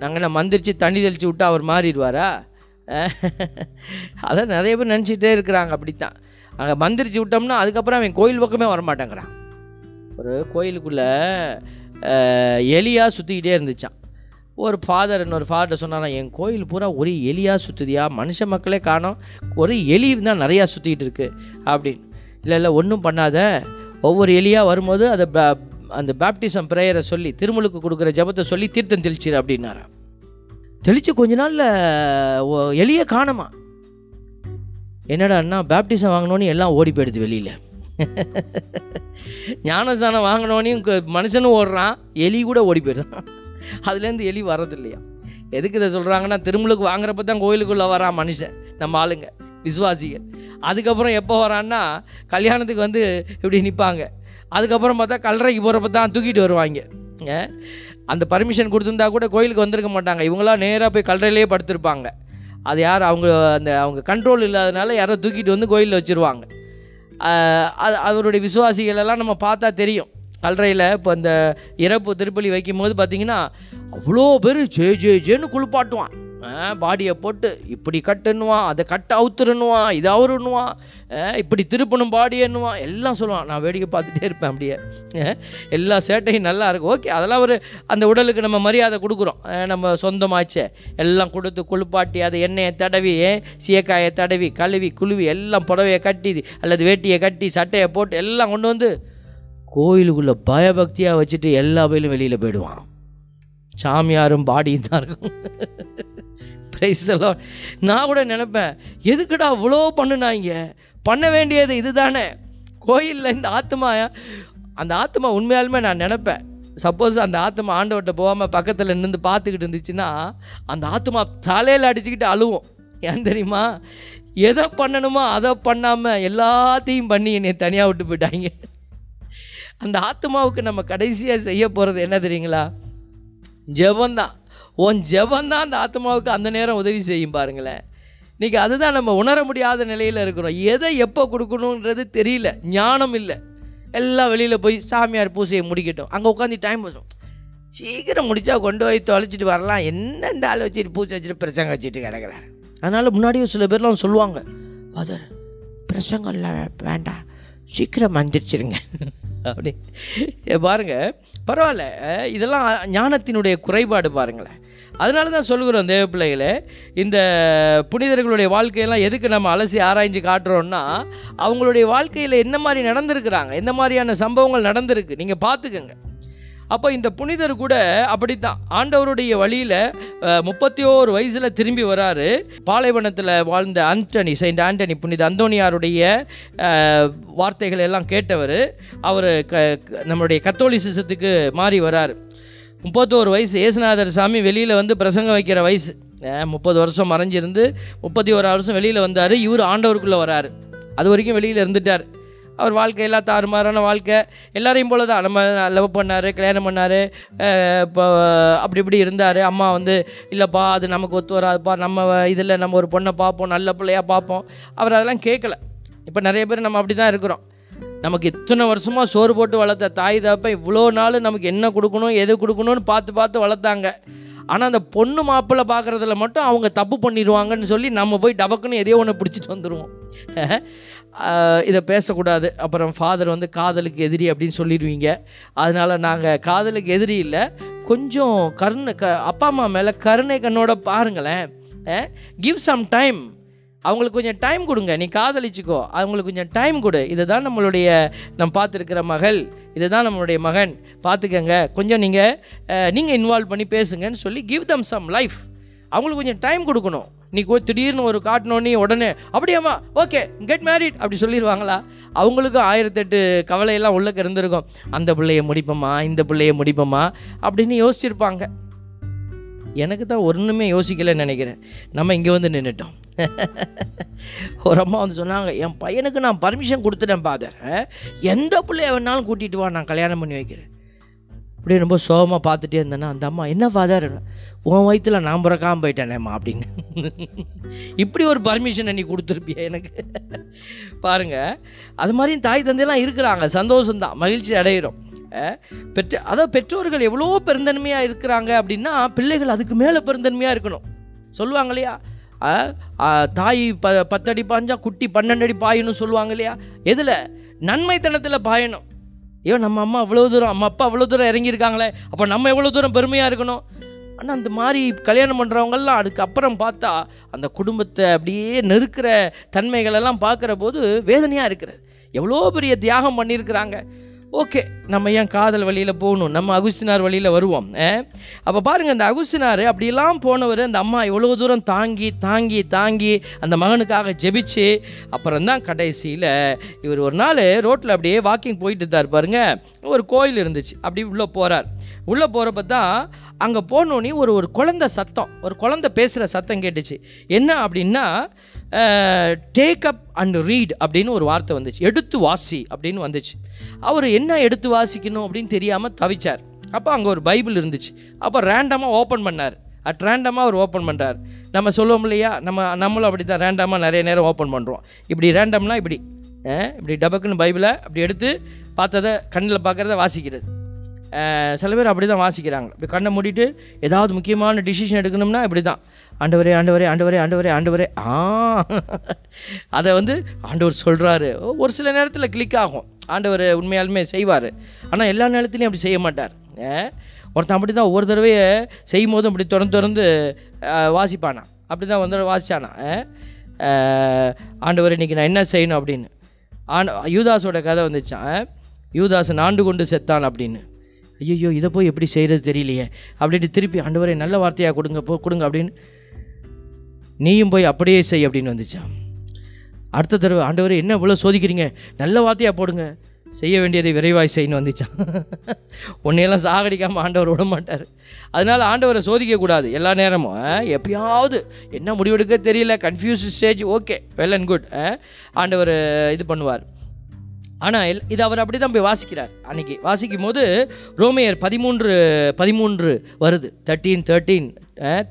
நாங்கள் என்ன மந்திரிச்சு தண்ணி தெளித்து விட்டா அவர் மாறிடுவாரா? அதை நிறைய பேர் நினச்சிட்டே இருக்கிறாங்க அப்படித்தான். அங்கே மந்திரிச்சு விட்டோம்னா அதுக்கப்புறம் அவன் கோயில் பக்கமே வரமாட்டேங்கிறான். ஒரு கோயிலுக்குள்ளே எலியாக சுற்றிக்கிட்டே இருந்துச்சான் ஒரு ஃபாதர் இன்னொரு ஃபாதர் சொன்னாராம் என் கோயில் பூரா ஒரே எலியாக சுற்றுதியா மனுஷ மக்களே காணோம். ஒரே எலி தான் நிறையா சுற்றிக்கிட்டு இருக்குது அப்படின்னு. இல்லை இல்லை ஒன்றும் பண்ணாத. ஒவ்வொரு எலியாக வரும்போது அதை அந்த பேப்டிசம் ப்ரேயரை சொல்லி திருமுழுக்கு கொடுக்குற ஜெபத்தை சொல்லி தீர்த்தம் தெளிச்சிரு அப்படின்னாராம் தெளித்து கொஞ்ச நாளில் எலியை காணுமா? என்னடான்னா பேப்டிசம் வாங்கினோன்னு எல்லாம் ஓடி போயிடுது வெளியில். ஞானஸ்தானம் வாங்கினோனையும் மனுஷனும் ஓடுறான். எலி கூட ஓடி போயிடுறான் அதுலேருந்து எலி வர்றது இல்லையா எதுக்கு இதை சொல்கிறாங்கன்னா திருமலுக்கு வாங்குறப்ப தான் கோயிலுக்குள்ளே வரான் மனுஷன் நம்ம ஆளுங்க விசுவாசிகள். அதுக்கப்புறம் எப்போ வரான்னா கல்யாணத்துக்கு வந்து இப்படி நிற்பாங்க அதுக்கப்புறம் பார்த்தா கல்லறைக்கு போகிறப்ப தான் தூக்கிட்டு வருவாங்க. அந்த பர்மிஷன் கொடுத்துருந்தா கூட கோயிலுக்கு வந்திருக்க மாட்டாங்க. இவங்களாம் நேராக போய் கல்லறையிலே படுத்திருப்பாங்க. அது யார்? அவங்க அந்த அவங்க கண்ட்ரோல் இல்லாதனால யாரோ தூக்கிட்டு வந்து கோயிலில் வச்சுருவாங்க. அது அவருடைய விசுவாசிகள் எல்லாம் நம்ம பார்த்தா தெரியும். கல்லறையில் இப்போ இந்த இறப்பு திருப்பலி வைக்கும்போது பார்த்தீங்கன்னா அவ்வளோ பேர் ஜே ஜே ஜேன்னு குளிப்பாட்டுவான். பாடியை போட்டு இப்படி கட்டுன்னுவான் அதை கட்ட அவுத்துருன்னுவான் இதை அவருன்னுவான் இப்படி திருப்பணும் பாடியன்னுவான் எல்லாம் சொல்லுவான். நான் வேடிக்கை பார்த்துட்டே இருப்பேன் அப்படியே. எல்லா சேட்டையும் நல்லா இருக்கும். ஓகே அதெல்லாம் ஒரு அந்த உடலுக்கு நம்ம மரியாதை கொடுக்குறோம். நம்ம சொந்தமாச்சே. எல்லாம் கொடுத்து குளிப்பாட்டி அதை எண்ணெயை தடவி ஏன் தடவி கழுவி குழுவி எல்லாம் புடவையை கட்டி அல்லது வேட்டியை கட்டி சட்டையை போட்டு எல்லாம் கொண்டு வந்து கோயிலுக்குள்ளே பயபக்தியாக வச்சுட்டு எல்லா பயிலும் வெளியில் போயிடுவான். சாமியாரும் பாடியும் தான் இருக்கும். பிரைஸ் எல்லாம் நான் கூட நினப்பேன் எதுக்குடா அவ்வளோ பண்ணுனாங்க? பண்ண வேண்டியது இதுதானே? கோயிலில் இந்த ஆத்மா அந்த ஆத்மா உண்மையாலுமே நான் நினப்பேன். சப்போஸ் அந்த ஆத்மா ஆண்டவர்கிட்ட போகாமல் பக்கத்தில் நின்று பார்த்துக்கிட்டு இருந்துச்சுன்னா அந்த ஆத்மா தலையில் அடிச்சுக்கிட்டு அழுவோம். ஏன் தெரியுமா? எதை பண்ணணுமோ அதை பண்ணாமல் எல்லாத்தையும் பண்ணி என்னை தனியாக விட்டு போயிட்டாங்க. அந்த ஆத்மாவுக்கு நம்ம கடைசியாக செய்ய போகிறது என்ன தெரியுங்களா? ஜபந்தான் உன் ஜபந்தான் அந்த ஆத்மாவுக்கு அந்த நேரம் உதவி செய்யும் பாருங்களேன். இன்றைக்கி அதுதான் நம்ம உணர முடியாத நிலையில் இருக்கிறோம். எதை எப்போ கொடுக்கணுன்றது தெரியல. ஞானம் இல்லை. எல்லாம் வெளியில் போய் சாமியார் பூசையை முடிக்கட்டும். அங்கே உட்காந்து டைம் வரும் சீக்கிரம் முடித்தா கொண்டு போய் தொலைச்சிட்டு வரலாம். என்ன இந்த ஆள் வச்சுட்டு பூஜை வச்சுட்டு பிரச்சனை வச்சுட்டு கிடக்குறாரு? அதனால் முன்னாடியே சில பேர்லாம் சொல்லுவாங்க ஃபாதர் பிரசங்கம்லாம் வேண்டாம். சீக்கிரம் மந்திரிச்சிருங்க அப்படி. பாருங்க. பரவாயில்ல. இதெல்லாம் ஞானத்தினுடைய குறைபாடு பாருங்களேன். அதனால தான் சொல்லுகிறோம் தேவ பிள்ளைகளே இந்த புனிதர்களுடைய வாழ்க்கையெல்லாம் எதுக்கு நம்ம அலசி ஆராய்ஞ்சு காட்டுறோம்னா அவங்களுடைய வாழ்க்கையில் என்ன மாதிரி நடந்திருக்கிறாங்க எந்த மாதிரியான சம்பவங்கள் நடந்திருக்கு நீங்கள் பார்த்துக்கங்க அப்போ இந்த புனிதர் கூட அப்படித்தான். ஆண்டவருடைய வழியில் முப்பத்தி ஓரு வயசில் திரும்பி வராரு. பாலைவனத்தில் வாழ்ந்த ஆண்டனி செயின்ட் ஆண்டனி புனித அந்தோனியாருடைய வார்த்தைகள் எல்லாம் கேட்டவர். அவர் க க- நம்மளுடைய கத்தோலிசிசத்துக்கு மாறி வராரு. முப்பத்தோரு வயசு ஏசுநாதர் சாமி வெளியில் வந்து பிரசங்கம் வைக்கிற வயசு. முப்பது வருஷம் மறைஞ்சிருந்து முப்பத்தி ஒரு வருஷம் வெளியில் வந்தார். இவர் ஆண்டவருக்குள்ளே வராரு. அது வரைக்கும் வெளியில் இருந்துட்டார். அவர் வாழ்க்கையெல்லாம் தாறுமாறான வாழ்க்கை. எல்லாரையும் போல தான் நம்ம லவ் பண்ணார் கல்யாணம் பண்ணார் இப்போ அப்படி இப்படி இருந்தார். அம்மா வந்து இல்லைப்பா அது நமக்கு ஒத்து வராதுப்பா. நம்ம இதில் நம்ம ஒரு பொண்ணை பார்ப்போம் நல்ல பிள்ளையாக பார்ப்போம். அவர் அதெல்லாம் கேட்கல இப்போ நிறைய பேர் நம்ம அப்படி தான் இருக்கிறோம். நமக்கு இத்தனை வருஷமாக சோறு போட்டு வளர்த்த தாய் தப்ப இவ்வளோ நாள் நமக்கு என்ன கொடுக்கணும் எது கொடுக்கணும்னு பார்த்து பார்த்து வளர்த்தாங்க. ஆனால் அந்த பொண்ணு மாப்பிள்ளை பார்க்குறதுல மட்டும் அவங்க தப்பு பண்ணிடுவாங்கன்னு சொல்லி நம்ம போய் டபக்குன்னு எதையோ ஒன்று பிடிச்சிட்டு வந்துடுவோம் இதை பேசக்கூடாது. அப்புறம் ஃபாதர் வந்து காதலுக்கு எதிரி அப்படின்னு சொல்லிடுவீங்க. அதனால் நாங்கள் காதலுக்கு எதிரி இல்லை. கொஞ்சம் கருணை க அப்பா அம்மா மேலே கருணை கண்ணோட பாருங்களேன். கிவ் சம் டைம் அவங்களுக்கு கொஞ்சம் டைம் கொடுங்க. நீ காதலிச்சுக்கோ. அவங்களுக்கு கொஞ்சம் டைம் கொடு. இதை தான் நம்மளுடைய நம்ம பார்த்துருக்கிற மகள். இதுதான் நம்மளுடைய மகன். பார்த்துக்கங்க. கொஞ்சம் நீங்கள் நீங்கள் இன்வால்வ் பண்ணி பேசுங்கன்னு சொல்லி கிவ் தம் சம் லைஃப் அவங்களுக்கு கொஞ்சம் டைம் கொடுக்கணும். நீ கொ- திடீர்னு ஒரு காட்டினோன்னே உடனே அப்படியாம்மா ஓகே கெட் மேரிட் அப்படி சொல்லிடுவாங்களா அவங்களுக்கும் ஆயிரத்தெட்டு கவலையெல்லாம் உள்ளக்க இருந்திருக்கும். அந்த பிள்ளைய முடிப்போமா இந்த பிள்ளைய முடிப்போமா அப்படின்னு யோசிச்சிருப்பாங்க. எனக்கு தான் ஒன்றுமே யோசிக்கலைன்னு நினைக்கிறேன். நம்ம இங்கே வந்து நின்றுட்டோம் ஒரு அம்மா வந்து சொன்னாங்க என் பையனுக்கு நான் பர்மிஷன் கொடுத்துட்டேன் பாதர் எந்த பிள்ளைய வேணாலும் கூட்டிகிட்டு வா நான் கல்யாணம் பண்ணி வைக்கிறேன். அப்படியே ரொம்ப சோகமாக பார்த்துட்டே இருந்தேன்னா அந்த அம்மா என்ன ஃபாதர் உன் வயிற்றுல நான் பிறக்காமல் போயிட்டேனேம்மா அப்படின்னு. இப்படி ஒரு பர்மிஷன் நீ கொடுத்துருப்பியா எனக்கு. பாருங்க அது மாதிரியும் தாய் தந்தையெல்லாம் இருக்கிறாங்க. சந்தோஷம்தான் மகிழ்ச்சி அடைகிறோம் பெற்ற அதாவது பெற்றோர்கள் எவ்வளோ பெருந்தன்மையாக இருக்கிறாங்க அப்படின்னா பிள்ளைகள் அதுக்கு மேலே பெருந்தன்மையாக இருக்கணும். சொல்லுவாங்க இல்லையா? தாய் ப பத்தடி பாஞ்சா குட்டி பன்னெண்டு அடி பாயணும் சொல்லுவாங்க இல்லையா? எதில்? நன்மைத்தனத்தில் பாயணும். ஐயோ நம்ம அம்மா அவ்வளோ தூரம் நம்ம அப்பா அவ்வளோ தூரம் இறங்கியிருக்காங்களே அப்போ நம்ம எவ்வளோ தூரம் பெருமையாக இருக்கணும்? ஆனால் அந்த மாதிரி கல்யாணம் பண்ணுறவங்கெல்லாம் அதுக்கப்புறம் பார்த்தா அந்த குடும்பத்தை அப்படியே நெருக்கிற தன்மைகளெல்லாம் பார்க்குற போது வேதனையாக இருக்கிறது. எவ்வளோ பெரிய தியாகம் பண்ணியிருக்கிறாங்க. ஓகே நம்ம ஏன் காதல் வழியில் போகணும்? நம்ம அகுஸ்தினார் வழியில் வருவோம் அப்போ பாருங்கள் அந்த அகுஸ்தினார் அப்படிலாம் போனவர் அந்த அம்மா எவ்வளோ தூரம் தாங்கி தாங்கி தாங்கி அந்த மகனுக்காக ஜெபிச்சு அப்புறம் தான் கடைசியில் இவர் ஒரு நாள் ரோட்டில் அப்படியே வாக்கிங் போயிட்டு இருந்தார் பாருங்கள் ஒரு கோயில் இருந்துச்சு அப்படி உள்ளே போகிறார் உள்ளே போகிறப்ப தான் அங்கே போனோடனே ஒரு ஒரு குழந்தை சத்தம் ஒரு குழந்தை பேசுகிற சத்தம் கேட்டுச்சு. என்ன அப்படின்னா டேக் அப் அண்ட் ரீட் அப்படின்னு ஒரு வார்த்தை வந்துச்சு. எடுத்து வாசி அப்படின்னு வந்துச்சு. அவர் என்ன எடுத்து வாசிக்கணும் அப்படின்னு தெரியாமல் தவிச்சார். அப்போ அங்கே ஒரு பைபிள் இருந்துச்சு. அப்போ ரேண்டமாக ஓப்பன் பண்ணார். அட் ரேண்டமாக அவர் ஓப்பன் பண்ணுறார் நம்ம சொல்லுவோம் இல்லையா? நம்ம நம்மளும் அப்படி தான் ரேண்டமாக நிறைய நேரம் ஓப்பன் பண்ணுறோம் இப்படி ரேண்டம்னா இப்படி இப்படி டபக்குன்னு பைபிளை அப்படி எடுத்து பார்த்ததை கண்ணில் பார்க்குறத வாசிக்கிறது. சில பேர் அப்படி தான் வாசிக்கிறாங்க. இப்படி கண்ணை மூடிட்டு ஏதாவது முக்கியமான டிசிஷன் எடுக்கணும்னா இப்படி தான் ஆண்டவரே ஆண்டவரே ஆண்டவரே ஆண்டவரே ஆண்டவரே. ஆ. அதை வந்து ஆண்டவர் சொல்கிறாரு ஒரு சில நேரத்தில் கிளிக் ஆகும். ஆண்டவர் உண்மையாலுமே செய்வார். ஆனால் எல்லா நேரத்துலையும் அப்படி செய்ய மாட்டார். ஒருத்தன் அப்படி தான் ஒவ்வொரு தடவையை செய்யும் போதும் அப்படி திறந்து திறந்து வாசிப்பானா? அப்படி தான் வந்து வாசிச்சானா? ஆண்டவர் இன்னைக்கு நான் என்ன செய்யணும் அப்படின்னு. ஆண்ட யூதாஸோட கதை வந்துச்சான். யூதாசன் ஆண்டு கொண்டு செத்தான் அப்படின்னு. ஐயோ இதை போய் எப்படி செய்கிறது தெரியலையே. அப்படின்ட்டு திருப்பி ஆண்டவரை நல்ல வார்த்தையாக கொடுங்க போ கொடுங்க அப்படின்னு நீயும் போய் அப்படியே செய் அப்படின்னு வந்துச்சான் அடுத்த தடவை ஆண்டவரை என்ன இவ்வளோ சோதிக்கிறீங்க? நல்ல வார்த்தையாக போடுங்க. செய்ய வேண்டியதை விரைவாய் செய்யணும் வந்துச்சான் உன்னையெல்லாம் சாகடிக்காமல் ஆண்டவர் விட மாட்டார். அதனால் ஆண்டவரை சோதிக்கக்கூடாது எல்லா நேரமும் எப்பயாவது என்ன முடிவெடுக்க தெரியல confuse stage okay well and good ஆண்டவர் இது பண்ணுவார். ஆனால் இது அவர் அப்படி தான் போய் வாசிக்கிறார். அன்னைக்கு வாசிக்கும் போது ரோமையர் பதிமூன்று பதிமூன்று வருது. Thirteen thirteen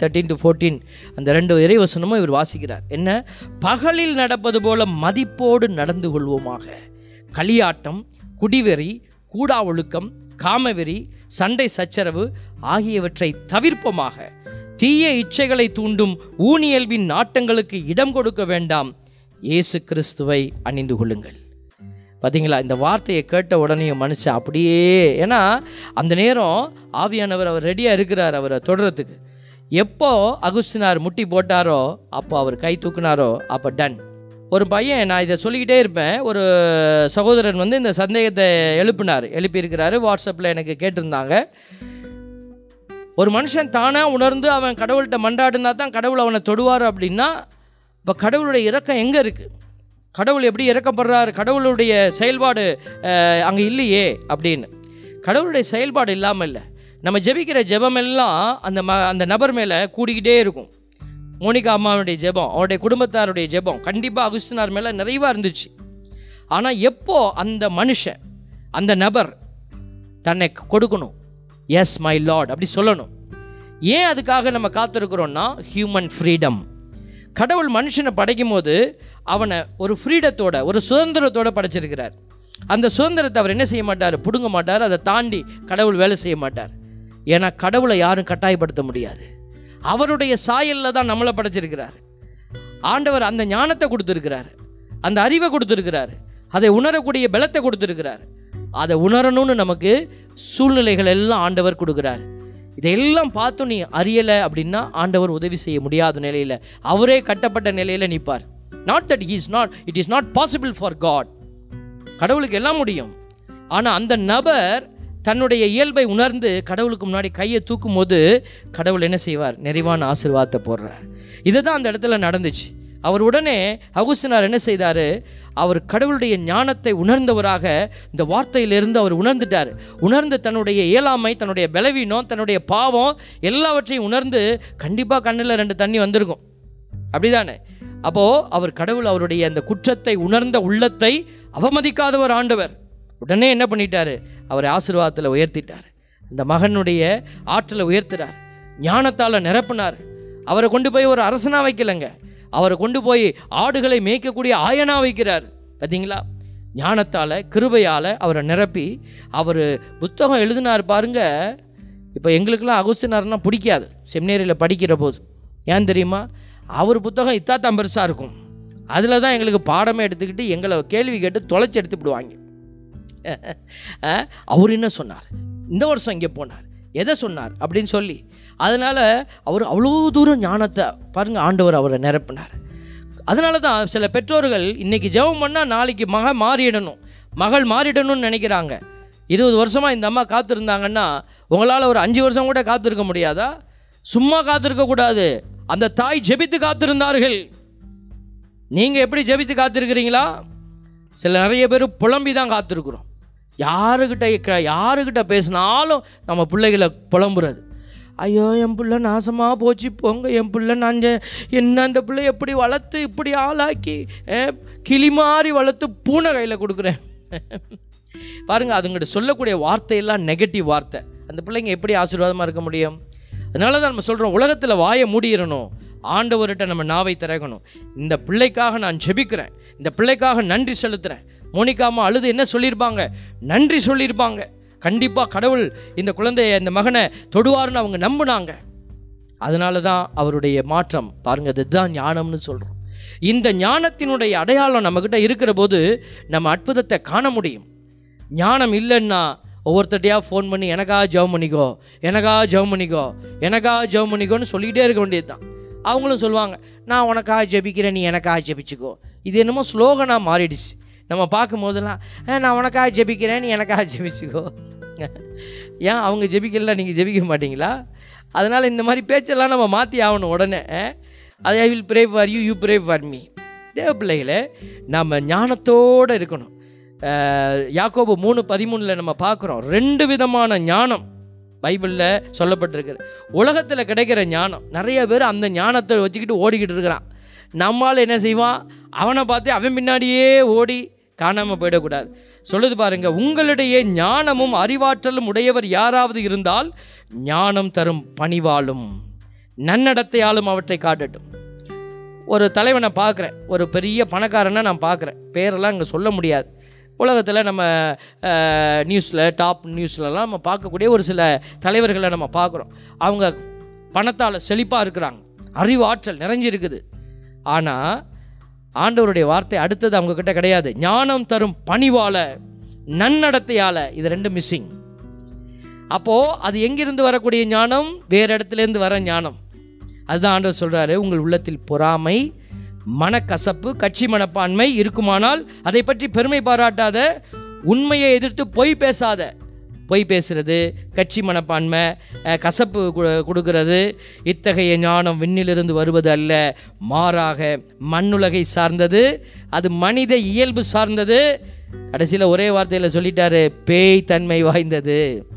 thirteen to fourteen அந்த ரெண்டு இறைவசனமும் இவர் வாசிக்கிறார். என்ன? பகலில் நடப்பது போல மதிப்போடு நடந்து கொள்வோமாக. களியாட்டம் குடிவெறி கூடா ஒழுக்கம் காமவெறி சண்டை சச்சரவு ஆகியவற்றை தவிர்ப்போமாக. தீய இச்சைகளை தூண்டும் ஊனியல்வின் நாட்டங்களுக்கு இடம் கொடுக்க வேண்டாம். இயேசு கிறிஸ்துவை அணிந்து கொள்ளுங்கள். பார்த்தீங்களா இந்த வார்த்தையை கேட்ட உடனே மனுஷன் அப்படியே ஏன்னா அந்த நேரம் ஆவியானவர் அவர் ரெடியாக இருக்கிறார் அவரை தொடரத்துக்கு எப்போ அகுஸ்தினார் முட்டி போட்டாரோ அப்போ அவர் கை தூக்குனாரோ அப்போ டன் ஒரு பையன் நான் இதை சொல்லிக்கிட்டே இருப்பேன். ஒரு சகோதரன் வந்து இந்த சந்தேகத்தை எழுப்பினார். எழுப்பியிருக்கிறாரு. வாட்ஸ்அப்பில் எனக்கு கேட்டிருந்தாங்க. ஒரு மனுஷன் தானாக உணர்ந்து அவன் கடவுள்கிட்ட மன்றாடுனா தான் கடவுள் அவனை தொடுவார் அப்படின்னா இப்போ கடவுளுடைய இறக்கம் எங்கே இருக்குது கடவுள் எப்படி இறக்கப்படுறாரு? கடவுளுடைய செயல்பாடு அங்கே இல்லையே அப்படின்னு. கடவுளுடைய செயல்பாடு இல்லாமல் இல்லை நம்ம ஜெபிக்கிற ஜெபமெல்லாம் அந்த ம அந்த நபர் மேலே கூடிக்கிட்டே இருக்கும். மோனிகா அம்மாவுடைய ஜெபம் அவருடைய குடும்பத்தாருடைய ஜெபம் கண்டிப்பாக அகுஸ்தினார் மேலே நிறைவாக இருந்துச்சு. ஆனால் எப்போ அந்த மனுஷன் அந்த நபர் தன்னை கொடுக்கணும்? எஸ் மை லார்ட் அப்படி சொல்லணும். ஏன் அதுக்காக நம்ம காத்திருக்கிறோம்னா ஹியூமன் ஃப்ரீடம் கடவுள் மனுஷனை படைக்கும் போது அவனை ஒரு ஃப்ரீடத்தோட ஒரு சுதந்திரத்தோட படைச்சிருக்கிறார். அந்த சுதந்திரத்தை அவர் என்ன செய்ய மாட்டார்? பிடுங்க மாட்டார். அதை தாண்டி கடவுள் வேலை செய்ய மாட்டார். ஏன்னா கடவுளை யாரும் கட்டாயப்படுத்த முடியாது. அவருடைய சாயலில் தான் நம்மளை படைச்சிருக்கிறார். ஆண்டவர் அந்த ஞானத்தை கொடுத்துருக்கிறார். அந்த அறிவை கொடுத்துருக்கிறார். அதை உணரக்கூடிய பலத்தை கொடுத்துருக்கிறார். அதை உணரணும்னு நமக்கு சூழ்நிலைகள் எல்லாம் ஆண்டவர் கொடுக்குறார். இதையெல்லாம் பார்த்து நீ அறியலை அப்படின்னா ஆண்டவர் உதவி செய்ய முடியாத நிலையில் அவரே கட்டப்பட்ட நிலையில் நிற்பார். Not that he is not it is not possible for God கடவுளுக்கு எல்லாம் முடியும். ஆனால் அந்த நபர் தன்னுடைய இயல்பை உணர்ந்து கடவுளுக்கு முன்னாடி கையை தூக்கும் போது கடவுள் என்ன செய்வார்? நிறைவான ஆசீர்வாதத்தை போடுறார். இதுதான் அந்த இடத்துல நடந்துச்சு. அவர் உடனே அகுசினார் என்ன செய்தார்? அவர் கடவுளுடைய ஞானத்தை உணர்ந்தவராக இந்த வார்த்தையிலிருந்து அவர் உணர்ந்துட்டார். உணர்ந்து தன்னுடைய இயலாமை தன்னுடைய பலவீனம் தன்னுடைய பாவம் எல்லாவற்றையும் உணர்ந்து கண்டிப்பாக கண்ணில் ரெண்டு தண்ணி வந்திருக்கும். அப்படிதானே? அப்போது அவர் கடவுள் அவருடைய அந்த குற்றத்தை உணர்ந்த உள்ளத்தை அவமதிக்காதவர் ஆண்டவர். உடனே என்ன பண்ணிட்டாரு? அவரை ஆசீர்வாதத்தில் உயர்த்திட்டார். இந்த மகனுடைய ஆற்றலை உயர்த்தினார் ஞானத்தால் நிரப்பினார். அவரை கொண்டு போய் ஒரு அரசனாக வைக்கலைங்க. அவரை கொண்டு போய் ஆடுகளை மேய்க்கக்கூடிய ஆயனாக வைக்கிறார். பார்த்தீங்களா ஞானத்தால் கிருபையால் அவரை நிரப்பி அவர் புத்தகம் எழுதினார் பாருங்க. இப்போ எங்களுக்கெல்லாம் அகுஸ்தினார்னா பிடிக்காது. செமினேரியில் படிக்கிற போது. ஏன் தெரியுமா? அவர் புத்தகம் இத்தாத்தான் பெருசாக இருக்கும். அதில் தான் எங்களுக்கு பாடமே எடுத்துக்கிட்டு எங்களை கேள்வி கேட்டு தொலைச்சி எடுத்து விடுவாங்க. அவர் என்ன சொன்னார்? இந்த வருஷம் இங்கே போனார். எதை சொன்னார்? அப்படின்னு சொல்லி. அதனால் அவர் அவ்வளோ தூரம் ஞானத்தை பாருங்கள் ஆண்டவர் அவரை நிரப்பினார். அதனால தான் சில பெற்றோர்கள் இன்றைக்கி ஜெபம் பண்ணால் நாளைக்கு மக மாறிடணும். மகள் மாறிடணும்னு நினைக்கிறாங்க. இருபது வருஷமாக இந்த அம்மா காத்திருந்தாங்கன்னா உங்களால் ஒரு அஞ்சு வருஷம் கூட காத்திருக்க முடியாதா? சும்மா காத்திருக்கக்கூடாது அந்த தாய் ஜெபித்து காத்திருந்தார்கள். நீங்கள் எப்படி ஜெபித்து காத்திருக்கிறீங்களா? சில நிறைய பேர் புலம்பி தான் காத்திருக்கிறோம். யாருக்கிட்ட யாருக்கிட்ட பேசினாலும் நம்ம பிள்ளைகளை புலம்புறது. ஐயோ என் பிள்ளை நாசமாக போச்சு போங்க என் பிள்ளை நான் என்ன அந்த பிள்ளை எப்படி வளர்த்து இப்படி ஆளாக்கி கிளி மாதிரி வளர்த்து பூனை கையில் கொடுக்குறேன். பாருங்கள் அதுங்கிட்ட சொல்லக்கூடிய வார்த்தையெல்லாம் நெகட்டிவ் வார்த்தை. அந்த பிள்ளைங்க எப்படி ஆசீர்வாதமாக இருக்க முடியும்? அதனால தான் நம்ம சொல்கிறோம் உலகத்தில் வாயை மூடிடணும் ஆண்டவர்கிட்ட நம்ம நாவை திறக்கணும். இந்த பிள்ளைக்காக நான் ஜெபிக்கிறேன். இந்த பிள்ளைக்காக நன்றி செலுத்துகிறேன் மோனிகாமா அழுது என்ன சொல்லியிருப்பாங்க? நன்றி சொல்லியிருப்பாங்க. கண்டிப்பாக கடவுள் இந்த குழந்தைய இந்த மகனை தொடுவார்னு அவங்க நம்பினாங்க. அதனால தான் அவருடைய மாற்றம். பாருங்கள் இதுதான் ஞானம்னு சொல்கிறோம் இந்த ஞானத்தினுடைய அடையாளம் நம்மக்கிட்ட இருக்கிற போது நம்ம அற்புதத்தை காண முடியும். ஞானம் இல்லைன்னா ஒவ்வொருத்தட்டையாக ஃபோன் பண்ணி எனக்கா ஜெபம் பண்ணிக்கோ எனக்கா ஜெபம் பண்ணிக்கோ எனக்கா ஜெபம் பண்ணிக்கோன்னு சொல்லிக்கிட்டே இருக்க வேண்டியது தான் அவங்களும் சொல்லுவாங்க நான் உனக்கா ஜெபிக்கிறேன் நீ எனக்காக ஜெபிச்சுக்கோ. இது என்னமோ ஸ்லோகனாக மாறிடுச்சு. நம்ம பார்க்கும் போதெல்லாம் "ஆ, நான் உனக்காக ஜெபிக்கிறேன் நீ எனக்காக ஜெபிச்சுக்கோ. ஏன் அவங்க ஜெபிக்கல நீங்கள் ஜெபிக்க மாட்டீங்களா? அதனால் இந்த மாதிரி பேச்செல்லாம் நம்ம மாற்றி ஆகணும் உடனே. அது I will pray for you you pray for me தேவ பிள்ளைகளை நம்ம ஞானத்தோடு இருக்கணும். யாக்கோபு மூணு பதிமூணில் நம்ம பார்க்குறோம். ரெண்டு விதமான ஞானம் பைபிளில் சொல்லப்பட்டிருக்கு. உலகத்தில் கிடைக்கிற ஞானம் நிறைய பேர் அந்த ஞானத்தை வச்சுக்கிட்டு ஓடிக்கிட்டு இருக்கிறான். நம்மால் என்ன செய்வான்? அவனை பார்த்து அவன் பின்னாடியே ஓடி காணாமல் போயிடக்கூடாது. சொல்லுது பாருங்க உங்களுடைய ஞானமும் அறிவாற்றலும் உடையவர் யாராவது இருந்தால் ஞானம் தரும் பணிவாலும் நன்னடத்தையாலும் அவற்றை காட்டட்டும். ஒரு தலைவனை பார்க்குறேன் ஒரு பெரிய பணக்காரனை நான் பார்க்குறேன். பேரெல்லாம் இங்கே சொல்ல முடியாது. உலகத்தில் நம்ம நியூஸில் டாப் நியூஸ்லலாம் நம்ம பார்க்கக்கூடிய ஒரு சில தலைவர்களை நம்ம பார்க்குறோம். அவங்க பணத்தால் செழிப்பாக இருக்கிறாங்க. அறிவு ஆற்றல் நிறைஞ்சிருக்குது ஆனால் ஆண்டவருடைய வார்த்தை அடுத்தது அவங்கக்கிட்ட கிடையாது. ஞானம் தரும் பணிவால் நன்னடத்தையால் இது ரெண்டும் மிஸ்ஸிங் அப்போது அது எங்கிருந்து வரக்கூடிய ஞானம்? வேறு இடத்துலேருந்து வர ஞானம். அதுதான் ஆண்டவர் சொல்கிறாரு உங்கள் உள்ளத்தில் பொறாமை மனக்கசப்பு கட்சி மனப்பான்மை இருக்குமானால் அதை பற்றி பெருமை பாராட்டாத உண்மையை எதிர்த்து பொய் பேசாத. பொய் பேசுறது கட்சி மனப்பான்மை கசப்பு கு- கொடுக்கிறது இத்தகைய ஞானம் விண்ணிலிருந்து வருவது அல்ல. மாறாக மண்ணுலகை சார்ந்தது அது மனித இயல்பு சார்ந்தது. கடைசியில் ஒரே வார்த்தையில் சொல்லிட்டாரு பேய் தன்மை வாய்ந்தது.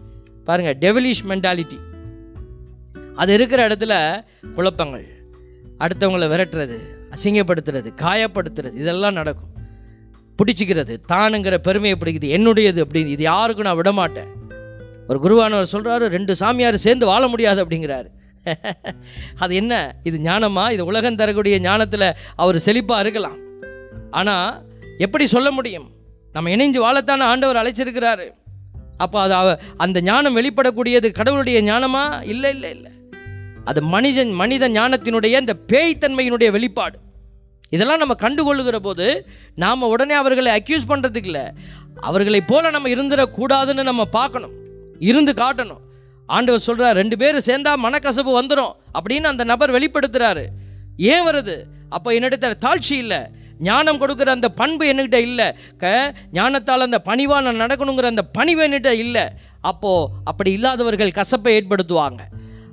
பாருங்க டெவலிஷ் மென்டாலிட்டி அது இருக்கிற இடத்துல குழப்பங்கள் அடுத்தவங்களை விரட்டுறது அசிங்கப்படுத்துறது காயப்படுத்துறது இதெல்லாம் நடக்கும். பிடிச்சிக்கிறது தானுங்கிற பெருமையை பிடிக்குது. என்னுடையது அப்படின்னு இது யாருக்கும் நான் விடமாட்டேன். ஒரு குருவானவர் சொல்கிறாரு ரெண்டு சாமியார் சேர்ந்து வாழ முடியாது அப்படிங்கிறாரு. அது என்ன? இது ஞானமா? இது உலகம் தரக்கூடிய ஞானத்தில் அவர் செழிப்பாக இருக்கலாம். ஆனால் எப்படி சொல்ல முடியும்? நம்ம இணைஞ்சு வாழத்தான ஆண்டவர் அழைச்சிருக்கிறாரு. அப்போ அது அவ- அந்த ஞானம் வெளிப்படக்கூடியது கடவுளுடைய ஞானமா? இல்லை இல்லை இல்லை. அது மனிதன் மனித ஞானத்தினுடைய இந்த பேய்த்தன்மையினுடைய வெளிப்பாடு. இதெல்லாம் நம்ம கண்டுகொள்ளுகிற போது நாம் உடனே அவர்களை அக்யூஸ் பண்ணுறதுக்கு இல்லை. அவர்களை போல நம்ம இருந்துடக்கூடாதுன்னு நம்ம பார்க்கணும். இருந்து காட்டணும். ஆண்டவர் சொல்கிறார் ரெண்டு பேரும் சேர்ந்தா மனக்கசப்பு வந்துடும் அப்படின்னு அந்த நபர் வெளிப்படுத்துகிறாரு ஏன் வருது? அப்போ என்னிடத்துல தாழ்ச்சி இல்லை. ஞானம் கொடுக்குற அந்த பண்பு என்கிட்ட இல்லை. க ஞானத்தால் அந்த பணிவாக நான் நடக்கணுங்கிற அந்த பணிவு என்கிட்ட இல்லை. அப்போது அப்படி இல்லாதவர்கள் கசப்பை ஏற்படுத்துவாங்க.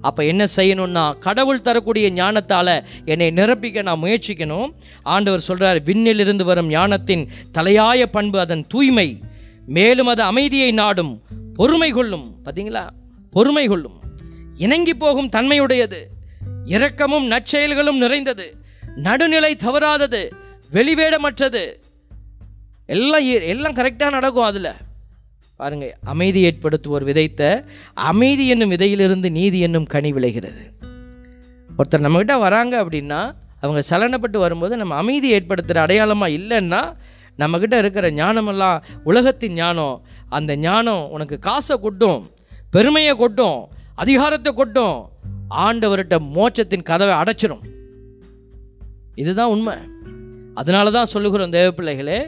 அப்போ என்ன செய்யணும்னா கடவுள் தரக்கூடிய ஞானத்தால் என்னை நிரப்பிக்க நான் முயற்சிக்கணும். ஆண்டவர் சொல்கிறார் விண்ணிலிருந்து வரும் ஞானத்தின் தலையாய பண்பு அதன் தூய்மை. மேலும் அது அமைதியை நாடும் பொறுமை கொள்ளும். பார்த்தீங்களா பொறுமை கொள்ளும். இணங்கி போகும் தன்மையுடையது. இரக்கமும் நற்செயல்களும் நிறைந்தது. நடுநிலை தவறாதது. வெளிவேடமற்றது. எல்லாம் எல்லாம் கரெக்டாக நடக்கும் அதில். பாருங்க அமைதி ஏற்படுத்துவோர் விதைத்த அமைதி என்னும் விதையிலிருந்து நீதி என்னும் கனி விளைகிறது. ஒருத்தர் நம்மக்கிட்ட வராங்க அப்படின்னா அவங்க சலனப்பட்டு வரும்போது நம்ம அமைதி ஏற்படுத்துகிற அடையாளமாக இல்லைன்னா நம்மக்கிட்ட இருக்கிற ஞானமெல்லாம் உலகத்தின் ஞானம் அந்த ஞானம் உனக்கு காசை கொட்டும் பெருமையை கொட்டும் அதிகாரத்தை கொட்டும் ஆண்டவர்கிட்ட மோட்சத்தின் கதவை அடைச்சிரும். இதுதான் உண்மை. அதனால தான் சொல்லுகிறோம் தேவ பிள்ளைகளே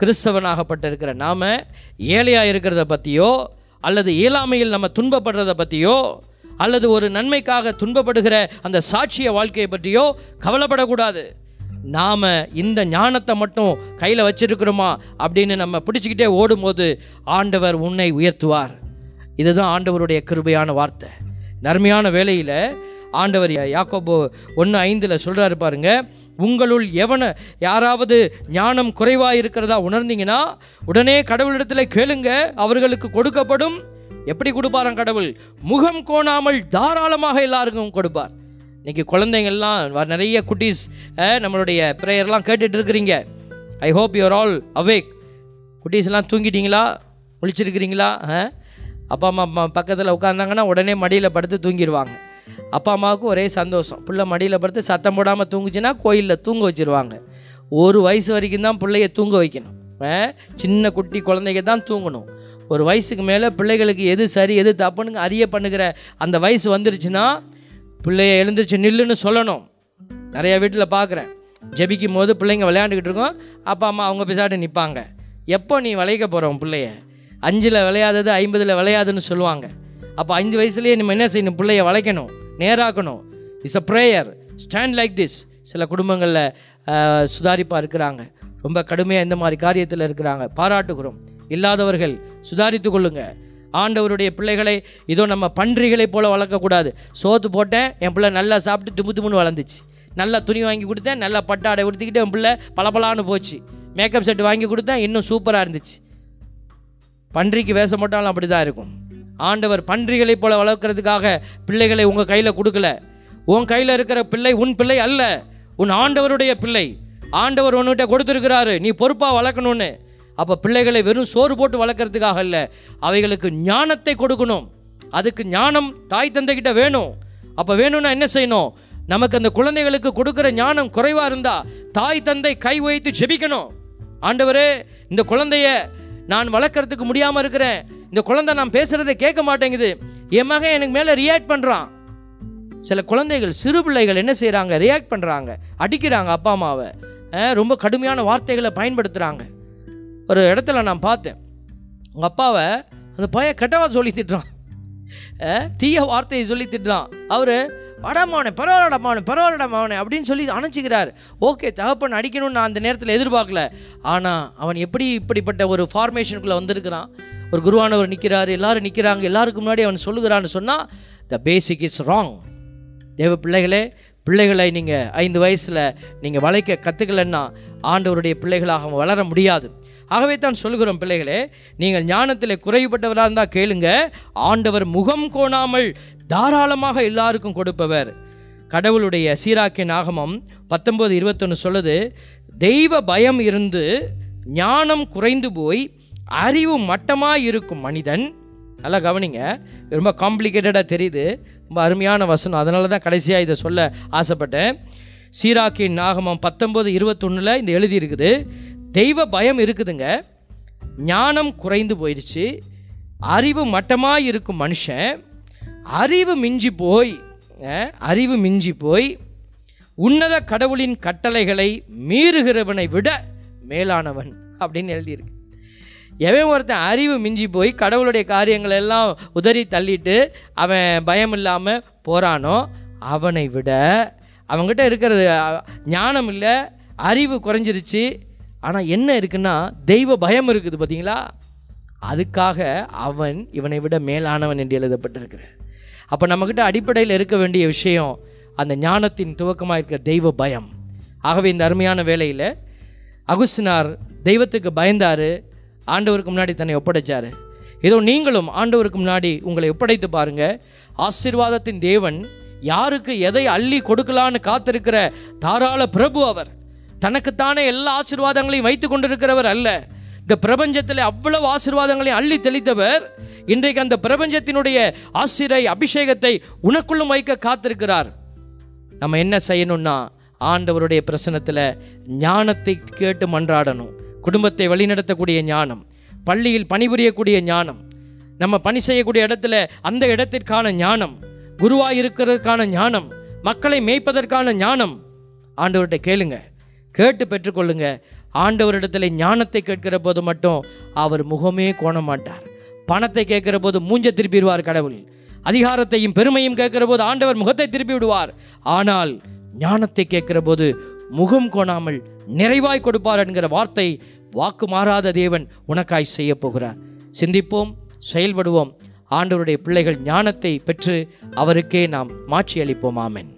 கிறிஸ்தவனாகப்பட்டிருக்கிற நாம் ஏழையாக இருக்கிறத பற்றியோ அல்லது இயலாமையில் நம்ம துன்பப்படுறத பற்றியோ அல்லது ஒரு நன்மைக்காக துன்பப்படுகிற அந்த சாட்சிய வாழ்க்கையை பற்றியோ கவலைப்படக்கூடாது. நாம் இந்த ஞானத்தை மட்டும் கையில் வச்சிருக்கிறோமா அப்படின்னு நம்ம பிடிச்சிக்கிட்டே ஓடும்போது ஆண்டவர் உன்னை உயர்த்துவார். இதுதான் ஆண்டவருடைய கிருபையான வார்த்தை. நர்மையான வேலையில் ஆண்டவர் யா- யாக்கோபு ஒன்று ஐந்தில் சொல்கிறாரு பாருங்கள் உங்களுள் எவன யாராவது ஞானம் குறைவாக இருக்கிறதா உணர்ந்தீங்கன்னா உடனே கடவுளிடத்தில் கேளுங்க அவர்களுக்கு கொடுக்கப்படும். எப்படி கொடுப்பாராம் கடவுள்? முகம் கோணாமல் தாராளமாக எல்லாருக்கும் கொடுப்பார். இன்னைக்கு குழந்தைங்கள்லாம் நிறைய குட்டீஸ் நம்மளுடைய ப்ரேயர்லாம் கேட்டுட்டு இருக்கிறீங்க I hope you're all awake குட்டீஸ்லாம் தூங்கிட்டீங்களா? முழிச்சிருக்கிறீங்களா ஆ? அப்பா அம்மா அம்மா பக்கத்தில் உட்காந்தாங்கன்னா உடனே மடியில் படுத்து தூங்கிடுவாங்க அப்பா அம்மாவுக்கும் ஒரே சந்தோஷம். பிள்ளை மடியில் படுத்து சத்தம் போடாமல் தூங்குச்சுன்னா கோயிலில் தூங்க வச்சிருவாங்க. ஒரு வயசு வரைக்கும் தான் பிள்ளைய தூங்க வைக்கணும். சின்ன குட்டி குழந்தைங்க தான் தூங்கணும். ஒரு வயசுக்கு மேலே பிள்ளைகளுக்கு எது சரி எது தப்புன்னு அறிய பண்ணுகிற அந்த வயசு வந்துருச்சுன்னா பிள்ளைய எழுந்திரிச்சு நில்லுன்னு சொல்லணும். நிறையா வீட்டில் பார்க்குறேன் ஜெபிக்கும் போது பிள்ளைங்க விளையாண்டுக்கிட்டு இருக்கோம். அப்பா அம்மா அவங்க பிசாட்டு நிற்பாங்க எப்போ நீ விளையக்க போகிறோம் பிள்ளைய? அஞ்சில் விளையாதது ஐம்பதில் விளையாதுன்னு சொல்லுவாங்க. அப்போ அஞ்சு வயசுலேயே நம்ம என்ன செய்யணும்? பிள்ளைய வளைக்கணும். நேராக்கணும் it's a prayer stand like this சில குடும்பங்களில் சுதாரிப்பாக இருக்கிறாங்க. ரொம்ப கடுமையாக இந்த மாதிரி காரியத்தில் இருக்கிறாங்க. பாராட்டுகிறோம். இல்லாதவர்கள் சுதாரித்து கொள்ளுங்க. ஆண்டவருடைய பிள்ளைகளை இதோ நம்ம பன்றிகளை போல் வளர்க்கக்கூடாது. சோத்து போட்டேன் என் பிள்ளை நல்லா சாப்பிட்டு தும்பு தும்புன்னு வளர்ந்துச்சு. நல்லா துணி வாங்கி கொடுத்தேன் நல்லா பட்டாடை உடுத்திக்கிட்டு என் பிள்ளை பளபளான்னு போச்சு. மேக்கப் செட் வாங்கி கொடுத்தேன் இன்னும் சூப்பராக இருந்துச்சு. பன்றிக்கு வேஷம் போட்டாலும் அப்படி தான் இருக்கும். ஆண்டவர் பன்றிகளைப் போல வளர்க்கறதுக்காக பிள்ளைகளை உங்கள் கையில் கொடுக்கல. உன் கையில் இருக்கிற பிள்ளை உன் பிள்ளை அல்ல. உன் ஆண்டவருடைய பிள்ளை. ஆண்டவர் உன்கிட்ட கொடுத்துருக்கிறாரு. நீ பொறுப்பாக வளர்க்கணும்னு. அப்போ பிள்ளைகளை வெறும் சோறு போட்டு வளர்க்கறதுக்காக இல்லை அவைகளுக்கு ஞானத்தை கொடுக்கணும். அதுக்கு ஞானம் தாய் தந்தைக்கிட்ட வேணும். அப்போ வேணும்னா என்ன செய்யணும்? நமக்கு அந்த குழந்தைகளுக்கு கொடுக்குற ஞானம் குறைவாக இருந்தால் தாய் தந்தை கை வைத்து ஜெபிக்கணும். ஆண்டவரே இந்த குழந்தைய நான் வளர்க்கறதுக்கு முடியாமல் இருக்கிறேன். இந்த குழந்தை நான் பேசுகிறத கேட்க மாட்டேங்குது. என் மகன் எனக்கு மேலே ரியாக்ட் பண்ணுறான் சில குழந்தைகள் சிறு பிள்ளைகள் என்ன செய்கிறாங்க ரியாக்ட் பண்ணுறாங்க அடிக்கிறாங்க அப்பா அம்மாவை. ரொம்ப கடுமையான வார்த்தைகளை பயன்படுத்துகிறாங்க ஒரு இடத்துல நான் பார்த்தேன். உங்கள் அப்பாவை அந்த பையன் கெட்டவா சொல்லி திட்டுறான். தீய வார்த்தையை சொல்லி திட்டுறான். அவர் வடமாவனே பரவாயில்லடா மாவனே பரவாயில்லடா மாவனே அப்படின்னு சொல்லி அணைச்சிக்கிறார். ஓகே தகப்பன் அடிக்கணும்னு நான் அந்த நேரத்தில் எதிர்பார்க்கல. ஆனால் அவன் எப்படி இப்படிப்பட்ட ஒரு ஃபார்மேஷனுக்குள்ளே வந்திருக்கிறான்? ஒரு குருவானவர் நிற்கிறாரு எல்லாரும் நிற்கிறாங்க எல்லாருக்கு முன்னாடி அவன் சொல்லுகிறான்னு சொன்னால் த பேசிக் இஸ் ராங் தேவ பிள்ளைகளே பிள்ளைகளை நீங்கள் ஐந்து வயசில் நீங்கள் வளைக்க கற்றுக்கலன்னா ஆண்டவருடைய பிள்ளைகளாக அவன் வளர முடியாது. ஆகவே தான் சொல்கிறோம் பிள்ளைகளே நீங்கள் ஞானத்தில் குறைவுபட்டவராக இருந்தால் கேளுங்க ஆண்டவர் முகம் கோணாமல் தாராளமாக எல்லாருக்கும் கொடுப்பவர். கடவுளுடைய சீராக்கின் ஆகமம் பத்தொம்போது இருபத்தொன்று சொல்லுது தெய்வ பயம் இருந்து ஞானம் குறைந்து போய் அறிவு மட்டமாக இருக்கும் மனிதன். நல்லா கவனிங்க ரொம்ப காம்ப்ளிகேட்டடாக தெரியுது ரொம்ப அருமையான வசனம். அதனால தான் கடைசியாக இதை சொல்ல ஆசைப்பட்டேன். சீராக்கின் நாகமம் பத்தொம்போது இருபத்தொன்னில் இந்த எழுதியிருக்குது தெய்வ பயம் இருக்குதுங்க ஞானம் குறைந்து போயிடுச்சு அறிவு மட்டமாக இருக்கும் மனுஷன் அறிவு மிஞ்சி போய் அறிவு மிஞ்சி போய் உன்னத கடவுளின் கட்டளைகளை மீறுகிறவனை விட மேலானவன் அப்படின்னு எழுதியிருக்கு. எவன் ஒருத்தன் அறிவு மிஞ்சி போய் கடவுளுடைய காரியங்கள் எல்லாம் உதறி தள்ளிட்டு அவன் பயம் இல்லாமல் போகிறானோ அவனை விட அவன்கிட்ட இருக்கிறது ஞானம் இல்லை அறிவு குறைஞ்சிருச்சு. ஆனால் என்ன இருக்குன்னா தெய்வ பயம் இருக்குது பார்த்தீங்களா அதுக்காக அவன் இவனை விட மேலானவன் என்று எழுதப்பட்டிருக்கிறார் அப்போ நம்மக்கிட்ட அடிப்படையில் இருக்க வேண்டிய விஷயம் அந்த ஞானத்தின் துவக்கமாக இருக்கிற தெய்வ பயம். ஆகவே இந்த அருமையான வேலையில் அகுசினார் தெய்வத்துக்கு பயந்தார். ஆண்டவருக்கு முன்னாடி தன்னை ஒப்படைச்சார். இதோ நீங்களும் ஆண்டவருக்கு முன்னாடி உங்களை ஒப்படைத்து பாருங்க. ஆசீர்வாதத்தின் தேவன் யாருக்கு எதை அள்ளி கொடுக்கலான்னு காத்திருக்கிற தாராள பிரபு அவர். தனக்குத்தானே எல்லா ஆசீர்வாதங்களையும் வைத்து கொண்டிருக்கிறவர் அல்ல. இந்த பிரபஞ்சத்தில் அவ்வளவு ஆசீர்வாதங்களை அள்ளி தெளித்தவர் இன்றைக்கு அந்த பிரபஞ்சத்தினுடைய ஆசிரை அபிஷேகத்தை உனக்குள்ளும் வைக்க காத்திருக்கிறார். நம்ம என்ன செய்யணும்னா ஆண்டவருடைய பிரசனத்தில் ஞானத்தை கேட்டு மன்றாடணும். குடும்பத்தை வழிநடத்தக்கூடிய ஞானம் பள்ளியில் பணிபுரியக்கூடிய ஞானம் நம்ம பணி செய்யக்கூடிய இடத்துல அந்த இடத்திற்கான ஞானம் குருவாக இருக்கிறதுக்கான ஞானம் மக்களை மேய்ப்பதற்கான ஞானம். ஆண்டவர்கிட்ட கேளுங்க கேட்டு பெற்றுக்கொள்ளுங்க. ஆண்டவரிடத்தில் ஞானத்தை கேட்கிற போது மட்டும் அவர் முகமே கோண மாட்டார் பணத்தை கேட்கிற போது மூஞ்ச திருப்பிடுவார் கடவுள். அதிகாரத்தையும் பெருமையும் கேட்கிற போது ஆண்டவர் முகத்தை திருப்பி விடுவார் ஆனால் ஞானத்தை கேட்கிற போது முகம் கோணாமல் நிறைவாய் கொடுப்பார் என்கிற வார்த்தை வாக்கு மாறாத தேவன் உனக்காய் செய்ய போகிறார். சிந்திப்போம் செயல்படுவோம். ஆண்டவருடைய பிள்ளைகள் ஞானத்தை பெற்று அவருக்கே நாம் மாற்றியளிப்போம் ஆமென்.